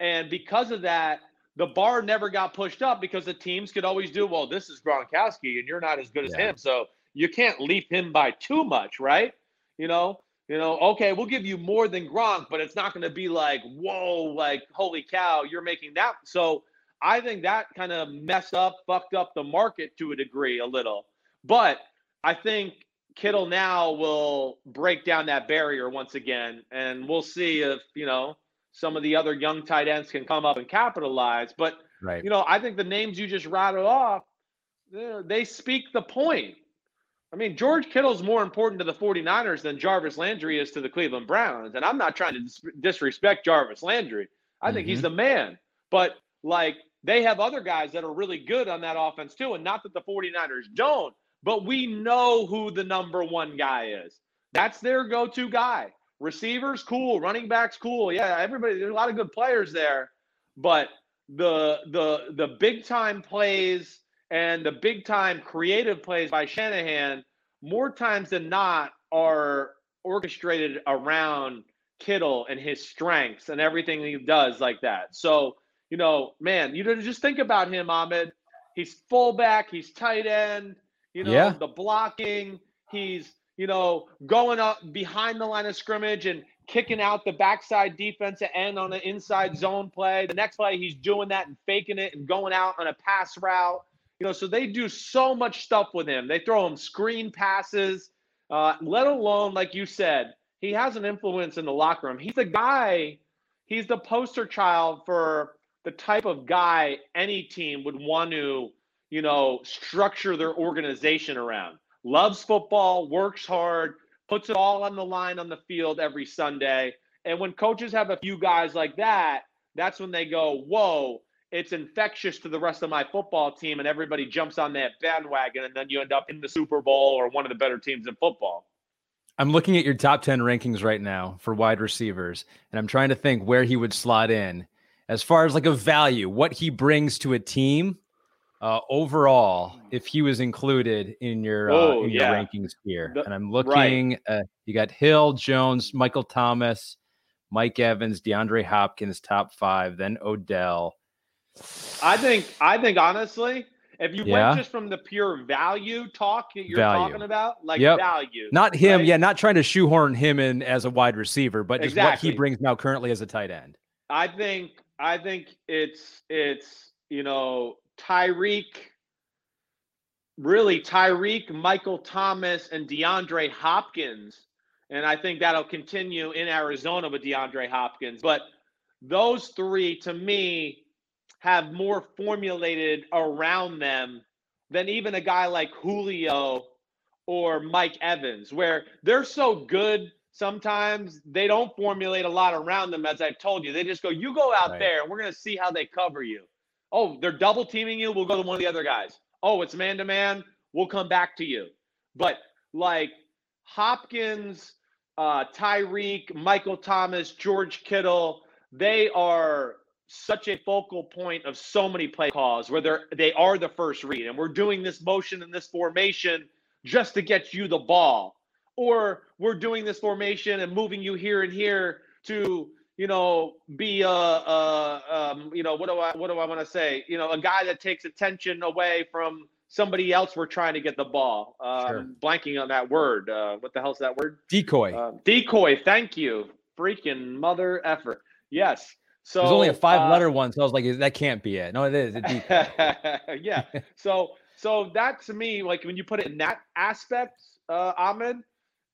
And because of that, the bar never got pushed up because the teams could always do, well, this is Gronkowski and you're not as good as yeah. him. So you can't leap him by too much, right? You know, you know, okay, we'll give you more than Gronk, but it's not going to be like, whoa, like, holy cow, you're making that. So I think that kind of messed up, fucked up the market to a degree a little. But I think Kittle now will break down that barrier once again, and we'll see if, you know, some of the other young tight ends can come up and capitalize. But right. you know, I think the names you just rattled off, they speak the point. I mean, George Kittle's more important to the 49ers than Jarvis Landry is to the Cleveland Browns. And I'm not trying to dis- disrespect Jarvis Landry. I mm-hmm. think he's mm-hmm. the man. But like they have other guys that are really good on that offense too. And not that the 49ers don't, but we know who the number one guy is. That's their go to guy. Receivers, cool. Running backs, cool. Yeah, everybody. There's a lot of good players there, but the the the big time plays and the big time creative plays by Shanahan more times than not are orchestrated around Kittle and his strengths and everything he does like that. So, you know, man, you just think about him, Ahmed. He's fullback, he's tight end, you know, yeah. the blocking, he's you know, going up behind the line of scrimmage and kicking out the backside defensive end on an inside zone play. The next play, he's doing that and faking it and going out on a pass route. You know, so they do so much stuff with him. They throw him screen passes, uh, let alone, like you said, he has an influence in the locker room. He's the guy, he's the poster child for the type of guy any team would want to, you know, structure their organization around loves football, works hard, puts it all on the line on the field every Sunday. And when coaches have a few guys like that, that's when they go, whoa, it's infectious to the rest of my football team, and everybody jumps on that bandwagon, and then you end up in the Super Bowl or one of the better teams in football. I'm looking at your top 10 rankings right now for wide receivers, and I'm trying to think where he would slot in as far as like a value, what he brings to a team uh, overall, if he was included in your uh, oh, in your rankings here, the, and I'm looking, right. uh, you got Hill, Jones, Michael Thomas, Mike Evans, DeAndre Hopkins, top five, then Odell. I think, I think honestly, if you yeah. went just from the pure value talk that you're value. talking about, like yep. value, not him, right? yeah, not trying to shoehorn him in as a wide receiver, but just exactly. what he brings now currently as a tight end. I think, I think it's it's you know Tyreek, really Tyreek, Michael Thomas, and DeAndre Hopkins. And I think that'll continue in Arizona with DeAndre Hopkins. But those three, to me, have more formulated around them than even a guy like Julio or Mike Evans, where they're so good sometimes they don't formulate a lot around them, as I've told you. They just go, you go out right. there and we're going to see how they cover you. Oh, they're double teaming you. We'll go to one of the other guys. Oh, it's man to man. We'll come back to you. But like Hopkins, uh, Tyreek, Michael Thomas, George Kittle, they are such a focal point of so many play calls where they're they are the first read and we're doing this motion and this formation just to get you the ball or we're doing this formation and moving you here and here to you know be a, a um, you know what do I what do I want to say you know a guy that takes attention away from somebody else we're trying to get the ball. Um, sure. Blanking on that word. Uh, what the hell's that word? Decoy. Uh, decoy. Thank you. Freaking mother effort. Yes. So there's only a five letter uh, one, so I was like, that can't be it. No, it is. yeah. so so that to me, like when you put it in that aspect, uh, Ahmed,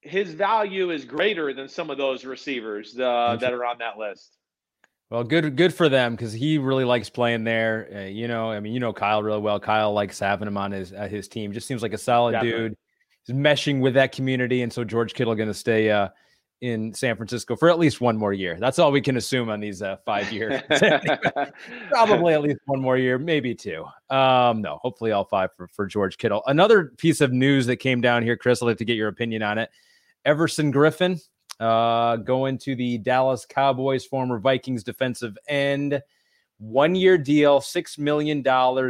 his value is greater than some of those receivers uh, that are on that list. Well, good, good for them because he really likes playing there. Uh, you know, I mean, you know Kyle really well. Kyle likes having him on his uh, his team. Just seems like a solid Definitely. dude. He's meshing with that community, and so George Kittle going to stay uh, in San Francisco for at least one more year. That's all we can assume on these uh, five years. Probably at least one more year, maybe two. Um, no, hopefully all five for, for George Kittle. Another piece of news that came down here, Chris. I'd like to get your opinion on it. Everson Griffen uh, going to the Dallas Cowboys, former Vikings defensive end. One year deal, $6 million.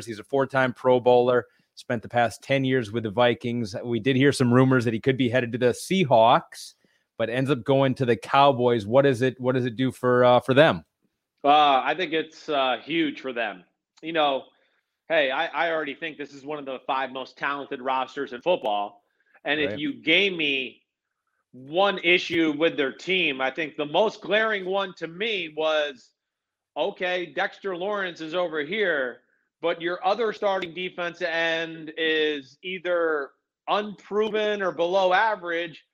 He's a four time Pro Bowler, spent the past 10 years with the Vikings. We did hear some rumors that he could be headed to the Seahawks, but ends up going to the Cowboys. What is it? What does it do for uh, for them? Uh, I think it's uh, huge for them. You know, hey, I, I already think this is one of the five most talented rosters in football. And right. if you gave me one issue with their team. I think the most glaring one to me was okay, Dexter Lawrence is over here, but your other starting defense end is either unproven or below average,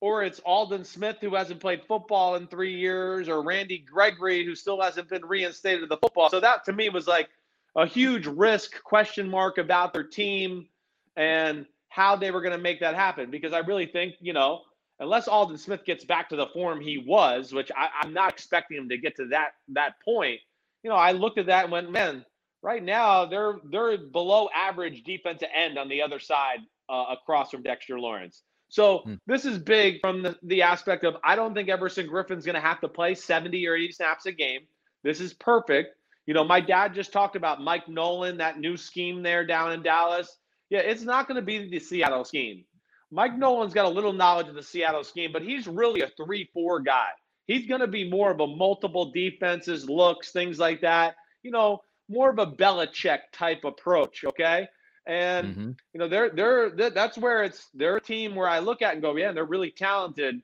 or it's Aldon Smith who hasn't played football in three years, or Randy Gregory who still hasn't been reinstated to the football. So that to me was like a huge risk question mark about their team and how they were going to make that happen because I really think, you know, unless Aldon Smith gets back to the form he was, which I, am not expecting him to get to that that point. You know, I looked at that and went, man, right now they're they're below average defensive end on the other side uh, across from Dexter Lawrence. So hmm. this is big from the, the aspect of I don't think Everson Griffen's going to have to play 70 or 80 snaps a game. This is perfect. You know, my dad just talked about Mike Nolan, that new scheme there down in Dallas. Yeah, it's not going to be the Seattle scheme. Mike Nolan's got a little knowledge of the Seattle scheme, but he's really a 3 4 guy. He's going to be more of a multiple defenses, looks, things like that. You know, more of a Belichick type approach. Okay. And, mm-hmm. you know, they're, they're, that's where it's their team where I look at and go, yeah, they're really talented,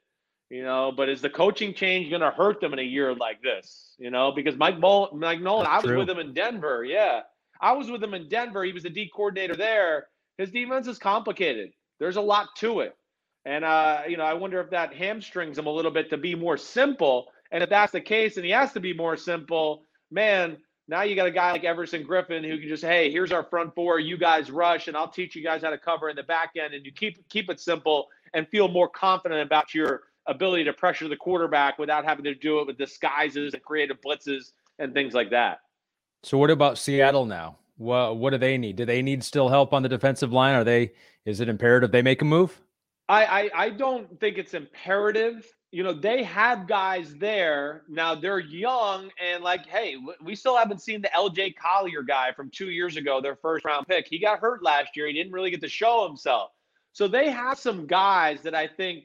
you know, but is the coaching change going to hurt them in a year like this? You know, because Mike, Mol- Mike Nolan, that's I was true. with him in Denver. Yeah. I was with him in Denver. He was the D coordinator there. His defense is complicated. There's a lot to it. And, uh, you know, I wonder if that hamstrings him a little bit to be more simple. And if that's the case and he has to be more simple, man, now you got a guy like Everson Griffen who can just, hey, here's our front four. You guys rush, and I'll teach you guys how to cover in the back end. And you keep keep it simple and feel more confident about your ability to pressure the quarterback without having to do it with disguises and creative blitzes and things like that. So, what about Seattle now? What what do they need? Do they need still help on the defensive line? Are they is it imperative they make a move? I, I, I don't think it's imperative. You know, they have guys there now. They're young and like, hey, we still haven't seen the LJ Collier guy from two years ago, their first round pick. He got hurt last year. He didn't really get to show himself. So they have some guys that I think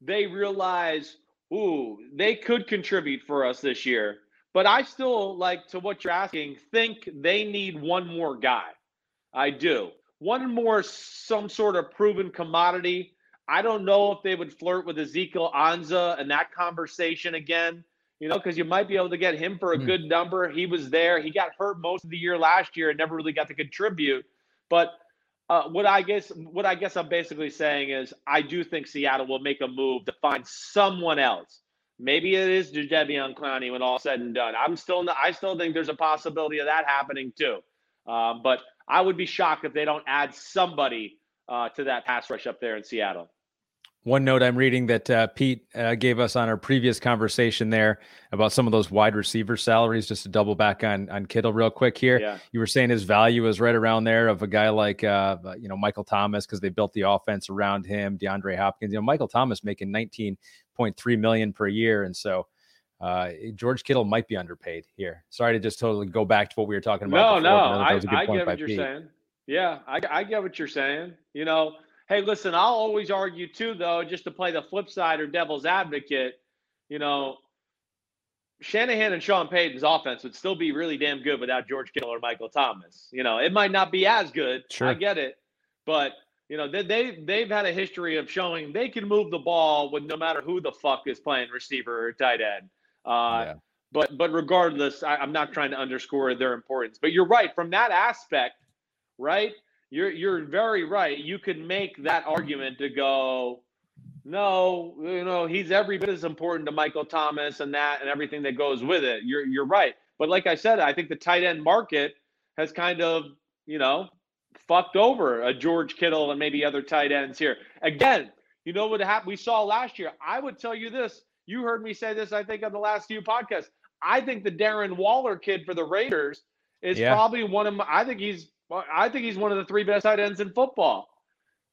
they realize, ooh, they could contribute for us this year. But I still like to what you're asking, think they need one more guy. I do one more some sort of proven commodity. I don't know if they would flirt with Ezekiel Ansah and that conversation again, you know, because you might be able to get him for a mm. good number. He was there. He got hurt most of the year last year and never really got to contribute. But uh, what I guess what I guess I'm basically saying is I do think Seattle will make a move to find someone else. Maybe it is Jadeveon Clowney when all said and done. I'm still the, I still think there's a possibility of that happening too. Um, but I would be shocked if they don't add somebody uh, to that pass rush up there in Seattle. One note I'm reading that uh, Pete uh, gave us on our previous conversation there about some of those wide receiver salaries. Just to double back on on Kittle real quick here, Yeah. you were saying his value is right around there of a guy like uh, you know Michael Thomas because they built the offense around him. DeAndre Hopkins, you know Michael Thomas making 19.3 million per year, and so uh, George Kittle might be underpaid here. Sorry to just totally go back to what we were talking about. No, before, no, I, was a good I get what you're saying. Yeah, I, I get what you're saying. You know, hey, listen, I'll always argue too, though, just to play the flip side or devil's advocate. You know, Shanahan and Sean Payton's offense would still be really damn good without George Kittle or Michael Thomas. You know, it might not be as good. Sure. I get it, but you know they, they they've had a history of showing they can move the ball with no matter who the fuck is playing receiver or tight end. Uh, Yeah. but but regardless, I, I'm not trying to underscore their importance. But you're right from that aspect, right? You're you're very right. You could make that argument to go, no, you know, he's every bit as important to Michael Thomas and that and everything that goes with it. You're you're right. But like I said, I think the tight end market has kind of, you know, fucked over a George Kittle and maybe other tight ends here. Again, you know what happened? We saw last year. I would tell you this. You heard me say this, I think, on the last few podcasts. I think the Darren Waller kid for the Raiders is Yeah. probably one of my. I think he's. I think he's one of the three best tight ends in football.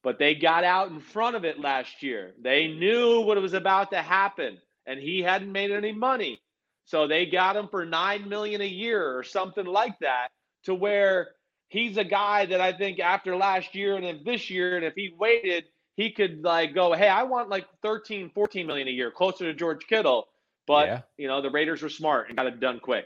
But they got out in front of it last year. They knew what was about to happen, and he hadn't made any money. So they got him for nine million a year or something like that, to where he's a guy that I think after last year and if this year, and if he waited, he could like go, hey, I want like 13, 14 million a year, closer to George Kittle. But Yeah. you know, the Raiders were smart and got it done quick.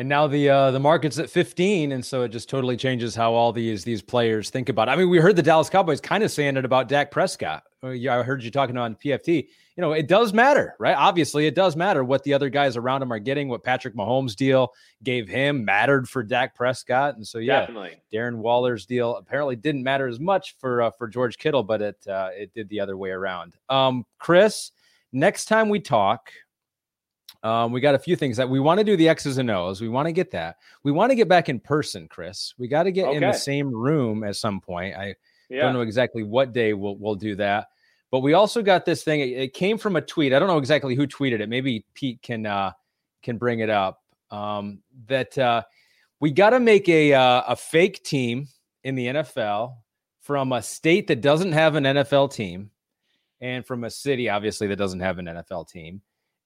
And now the uh, the market's at 15, and so it just totally changes how all these these players think about. It. I mean, we heard the Dallas Cowboys kind of saying it about Dak Prescott. Uh, Yeah, I heard you talking on PFT. You know, it does matter, right? Obviously, it does matter what the other guys around him are getting. What Patrick Mahomes' deal gave him mattered for Dak Prescott, and so yeah, Definitely. Darren Waller's deal apparently didn't matter as much for uh, for George Kittle, but it uh, it did the other way around. Um, Chris, next time we talk, um, we got a few things that we want to do the X's and O's. We want to get that. We want to get back in person, Chris. We got to get in the same room at some point. I Yeah. don't know exactly what day we'll we'll do that. But we also got this thing. It, it came from a tweet. I don't know exactly who tweeted it. Maybe Pete can uh, can bring it up. Um, that uh, we got to make a uh, a fake team in the NFL from a state that doesn't have an NFL team, and from a city obviously that doesn't have an NFL team,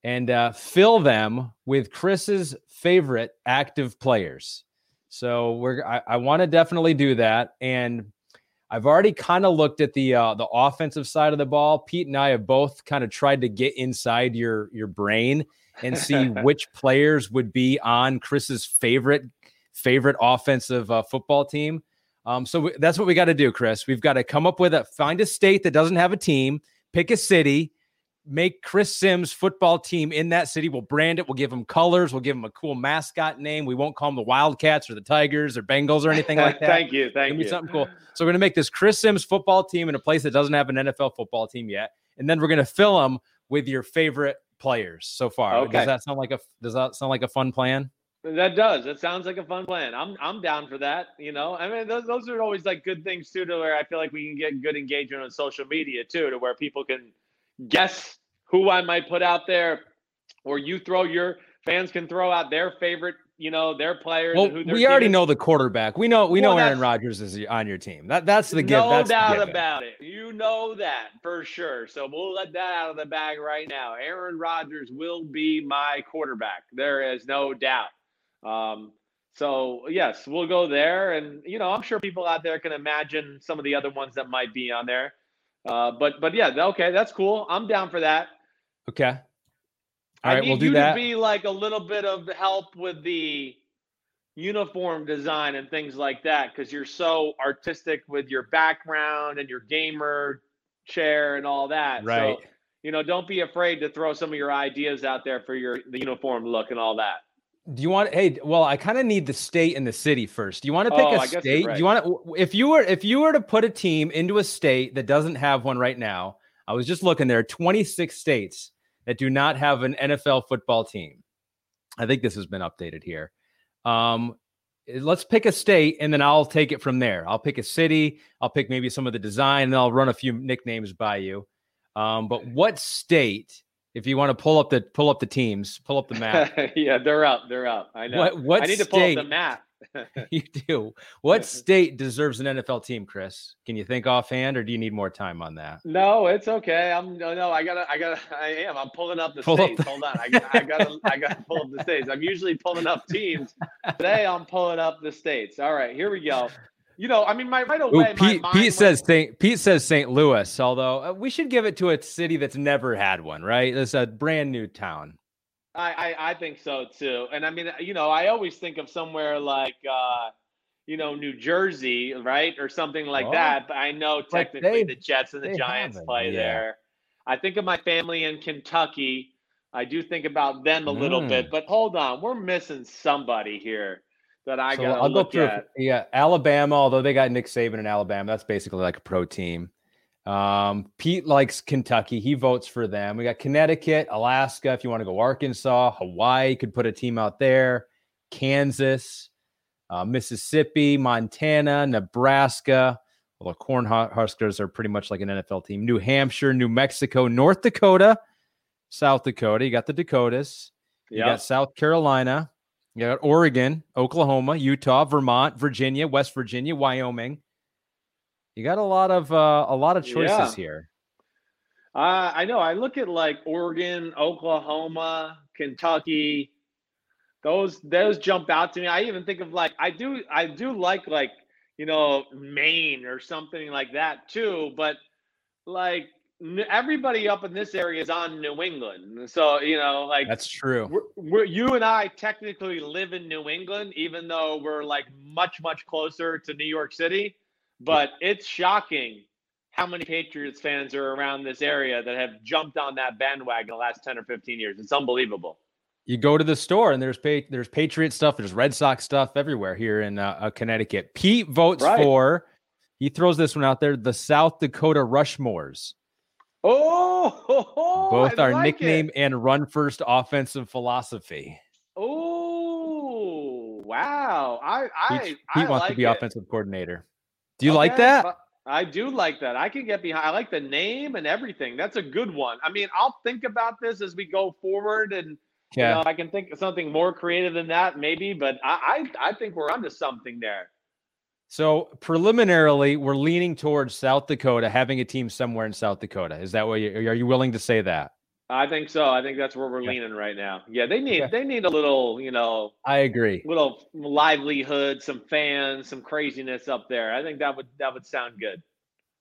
and uh, fill them with Chris's favorite active players. So we're I, I want to definitely do that, and I've already kind of looked at the uh, the offensive side of the ball. Pete and I have both kind of tried to get inside your your brain and see which players would be on Chris's favorite favorite offensive uh, football team. Um, so we, that's what we got to do, Chris. We've got to come up with a find a state that doesn't have a team, pick a city, make Chris Simms football team in that city. We'll brand it. We'll give them colors. We'll give them a cool mascot name. We won't call them the Wildcats or the Tigers or Bengals or anything like that. thank you. Thank Give me you. something cool. So we're gonna make this Chris Simms football team in a place that doesn't have an NFL football team yet, and then we're gonna fill them with your favorite players so far. Okay. Does that sound like a Does that sound like a fun plan? That does. That sounds like a fun plan. I'm I'm down for that. You know, I mean, those, those are always like good things too, to where I feel like we can get good engagement on social media too, to where people can guess who I might put out there, or you throw your fans can throw out their favorite, you know, their players. Well, their we already is. know the quarterback. We know we Well, know Aaron Rodgers is on your team. That that's the gift. No That's doubt about it. You know that for sure. So we'll let that out of the bag right now. Aaron Rodgers will be my quarterback. There is no doubt. Um, so yes, we'll go there, and you know, I'm sure people out there can imagine some of the other ones that might be on there. Uh, but but yeah, okay, that's cool. I'm down for that. Okay. All I right, need we'll do you that. to be like a little bit of help with the uniform design and things like that because you're so artistic with your background and your gamer chair and all that. Right. So, you know, don't be afraid to throw some of your ideas out there for your the uniform look and all that. Do you want? Hey, well, I kind of need the state and the city first. Do you want to pick Oh, a I state? right. Do you want to? If you were, if you were to put a team into a state that doesn't have one right now, I was just looking. There are 26 states that do not have an NFL football team. I think this has been updated here. Um, let's pick a state, and then I'll take it from there. I'll pick a city. I'll pick maybe some of the design, and I'll run a few nicknames by you. Um, but what state? If you want to pull up the pull up the teams, pull up the map. yeah, they're up. They're up. I know. What- what I need to pull up state? the map. you do. What state deserves an NFL team, Chris? Can you think offhand, or do you need more time on that? No, it's okay. I'm no, no. I gotta, I gotta, I am. I'm pulling up the Pull up states. the- Hold on. I, I gotta, I gotta pull up the states. I'm usually pulling up teams. Today, I'm pulling up the states. All right, here we go. You know, I mean, my right Ooh, away. my Pete, Pete says St. Pete says St. Louis. Although uh, we should give it to a city that's never had one, right? It's a brand new town. I, I, I think so too. And I mean, you know, I always think of somewhere like, uh, you know, New Jersey, right, or something like Oh. that. But I know technically they- the Jets and the Giants play yeah. there. I think of my family in Kentucky. I do think about them a little Mm. bit, but hold on, we're missing somebody here that I So gotta I'll go through. at. Yeah, Alabama. Although they got Nick Saban in Alabama, that's basically like a pro team. Um, Pete likes Kentucky. He votes for them. We got Connecticut, Alaska. If you want to go Arkansas, Hawaii could put a team out there. Kansas, uh, Mississippi, Montana, Nebraska. Although Cornhuskers are pretty much like an NFL team. New Hampshire, New Mexico, North Dakota, South Dakota. You got the Dakotas. You Yeah, got South Carolina. You got Oregon, Oklahoma, Utah, Vermont, Virginia, West Virginia, Wyoming. You got a lot of uh, a lot of choices Yeah. here. uh, I know. I look at like Oregon, Oklahoma, Kentucky. Those those jump out to me. I even think of like I do I do like like you know Maine or something like that too. But like everybody up in this area is on New England, so you know like That's true. we're, we're, you and I technically live in New England, even though we're like much, much closer to New York City. But it's shocking how many Patriots fans are around this area that have jumped on that bandwagon the last 10 or 15 years. It's unbelievable. You go to the store and there's pa- there's Patriot stuff, there's Red Sox stuff everywhere here in uh, uh, Connecticut. Pete votes Right. for. He throws this one out there: the South Dakota Rushmores. Oh, Both I our like nickname It. and run first offensive philosophy. Oh, wow. I, I, Pete, I wants like to be it. offensive coordinator. Do you like that? I do like that. I can get behind. I like the name and everything. That's a good one. I mean, I'll think about this as we go forward, and Yeah. you know, I can think of something more creative than that, maybe. But I, I, I think we're onto something there. So preliminarily, we're leaning towards South Dakota having a team somewhere in South Dakota. Is that what you are you willing to say that? I think so. I think that's where we're leaning right now. Yeah, they need they need a little, you know, I agree. little livelihood, some fans, some craziness up there. I think that would that would sound good.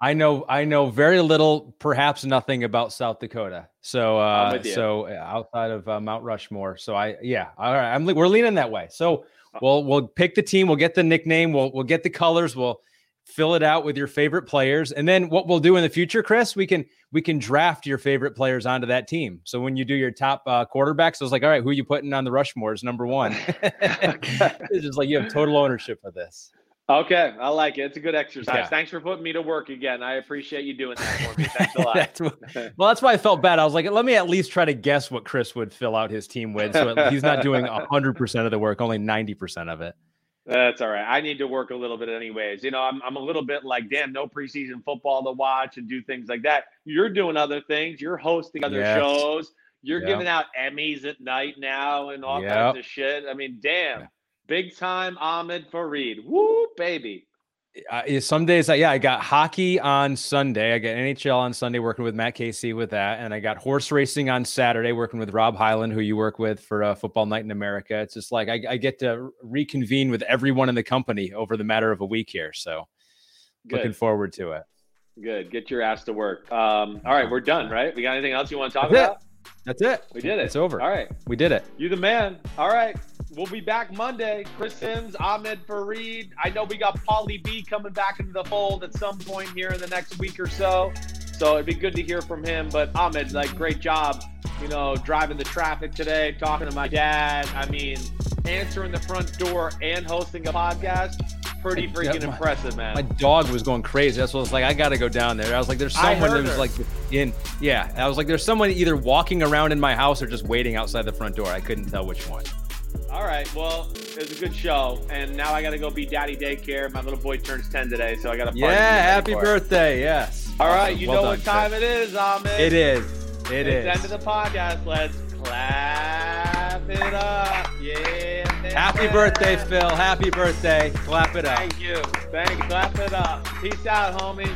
I know I know very little, perhaps nothing about South Dakota. So uh so outside of uh, Mount Rushmore. So I yeah, all right. I'm we're leaning that way. So we'll we'll pick the team, we'll get the nickname, we'll we'll get the colors, we'll fill it out with your favorite players. And then what we'll do in the future, Chris, we can we can draft your favorite players onto that team. So when you do your top uh, quarterbacks, I was like, all right, who are you putting on the Rushmores number one? it's just like you have total ownership of this. Okay, I like it. It's a good exercise. Yeah. Thanks for putting me to work again. I appreciate you doing that for me. Thanks a lot. That's what- well, that's why I felt bad. I was like, let me at least try to guess what Chris would fill out his team with. So he's not doing hundred percent of the work, only ninety percent of it. That's all right. I need to work a little bit anyways. You know, I'm I'm a little bit like, damn, no preseason football to watch and do things like that. You're doing other things. You're hosting other Yes. shows. You're Yeah. giving out Emmys at night now and all Yep. kinds of shit. I mean, damn. Yeah. Big time Ahmed Fareed. Woo, baby. Uh, some days, I, yeah, I got hockey on Sunday. I got NHL on Sunday, working with Matt Casey with that, and I got horse racing on Saturday, working with Rob Hyland, who you work with for uh, Football Night in America. It's just like I, I get to reconvene with everyone in the company over the matter of a week here. So looking forward to it. Good. Get your ass to work. Um, all right, we're done, right? We got anything else you want to talk That's it. about? That's it. We did it. It's over. All right. We did it. You the man. All right. We'll be back Monday. Chris Simms, Ahmed Fareed. I know we got Polly B coming back into the fold at some point here in the next week or so. So it'd be good to hear from him. But Ahmed, like, great job, you know, driving the traffic today, talking to my dad. I mean, answering the front door and hosting a podcast. Pretty freaking Yeah, my- impressive, man. My dog was going crazy. That's what I was like. I got to go down there. I was like, there's someone that was her. like in. Yeah, I was like, there's someone either walking around in my house or just waiting outside the front door. I couldn't tell which one. All right. Well, it was a good show, and now I got to go be daddy daycare. My little boy turns ten today, so I got to. Yeah, happy birthday. Yes. All right, Awesome. you Well know done, what time it is, Ahmed. It is. It it's is. end of the podcast. Let's clap it up. Yeah. Happy birthday, Phil. Happy birthday. Clap it up. Thank you. Thank you. Clap it up. Peace out, homies.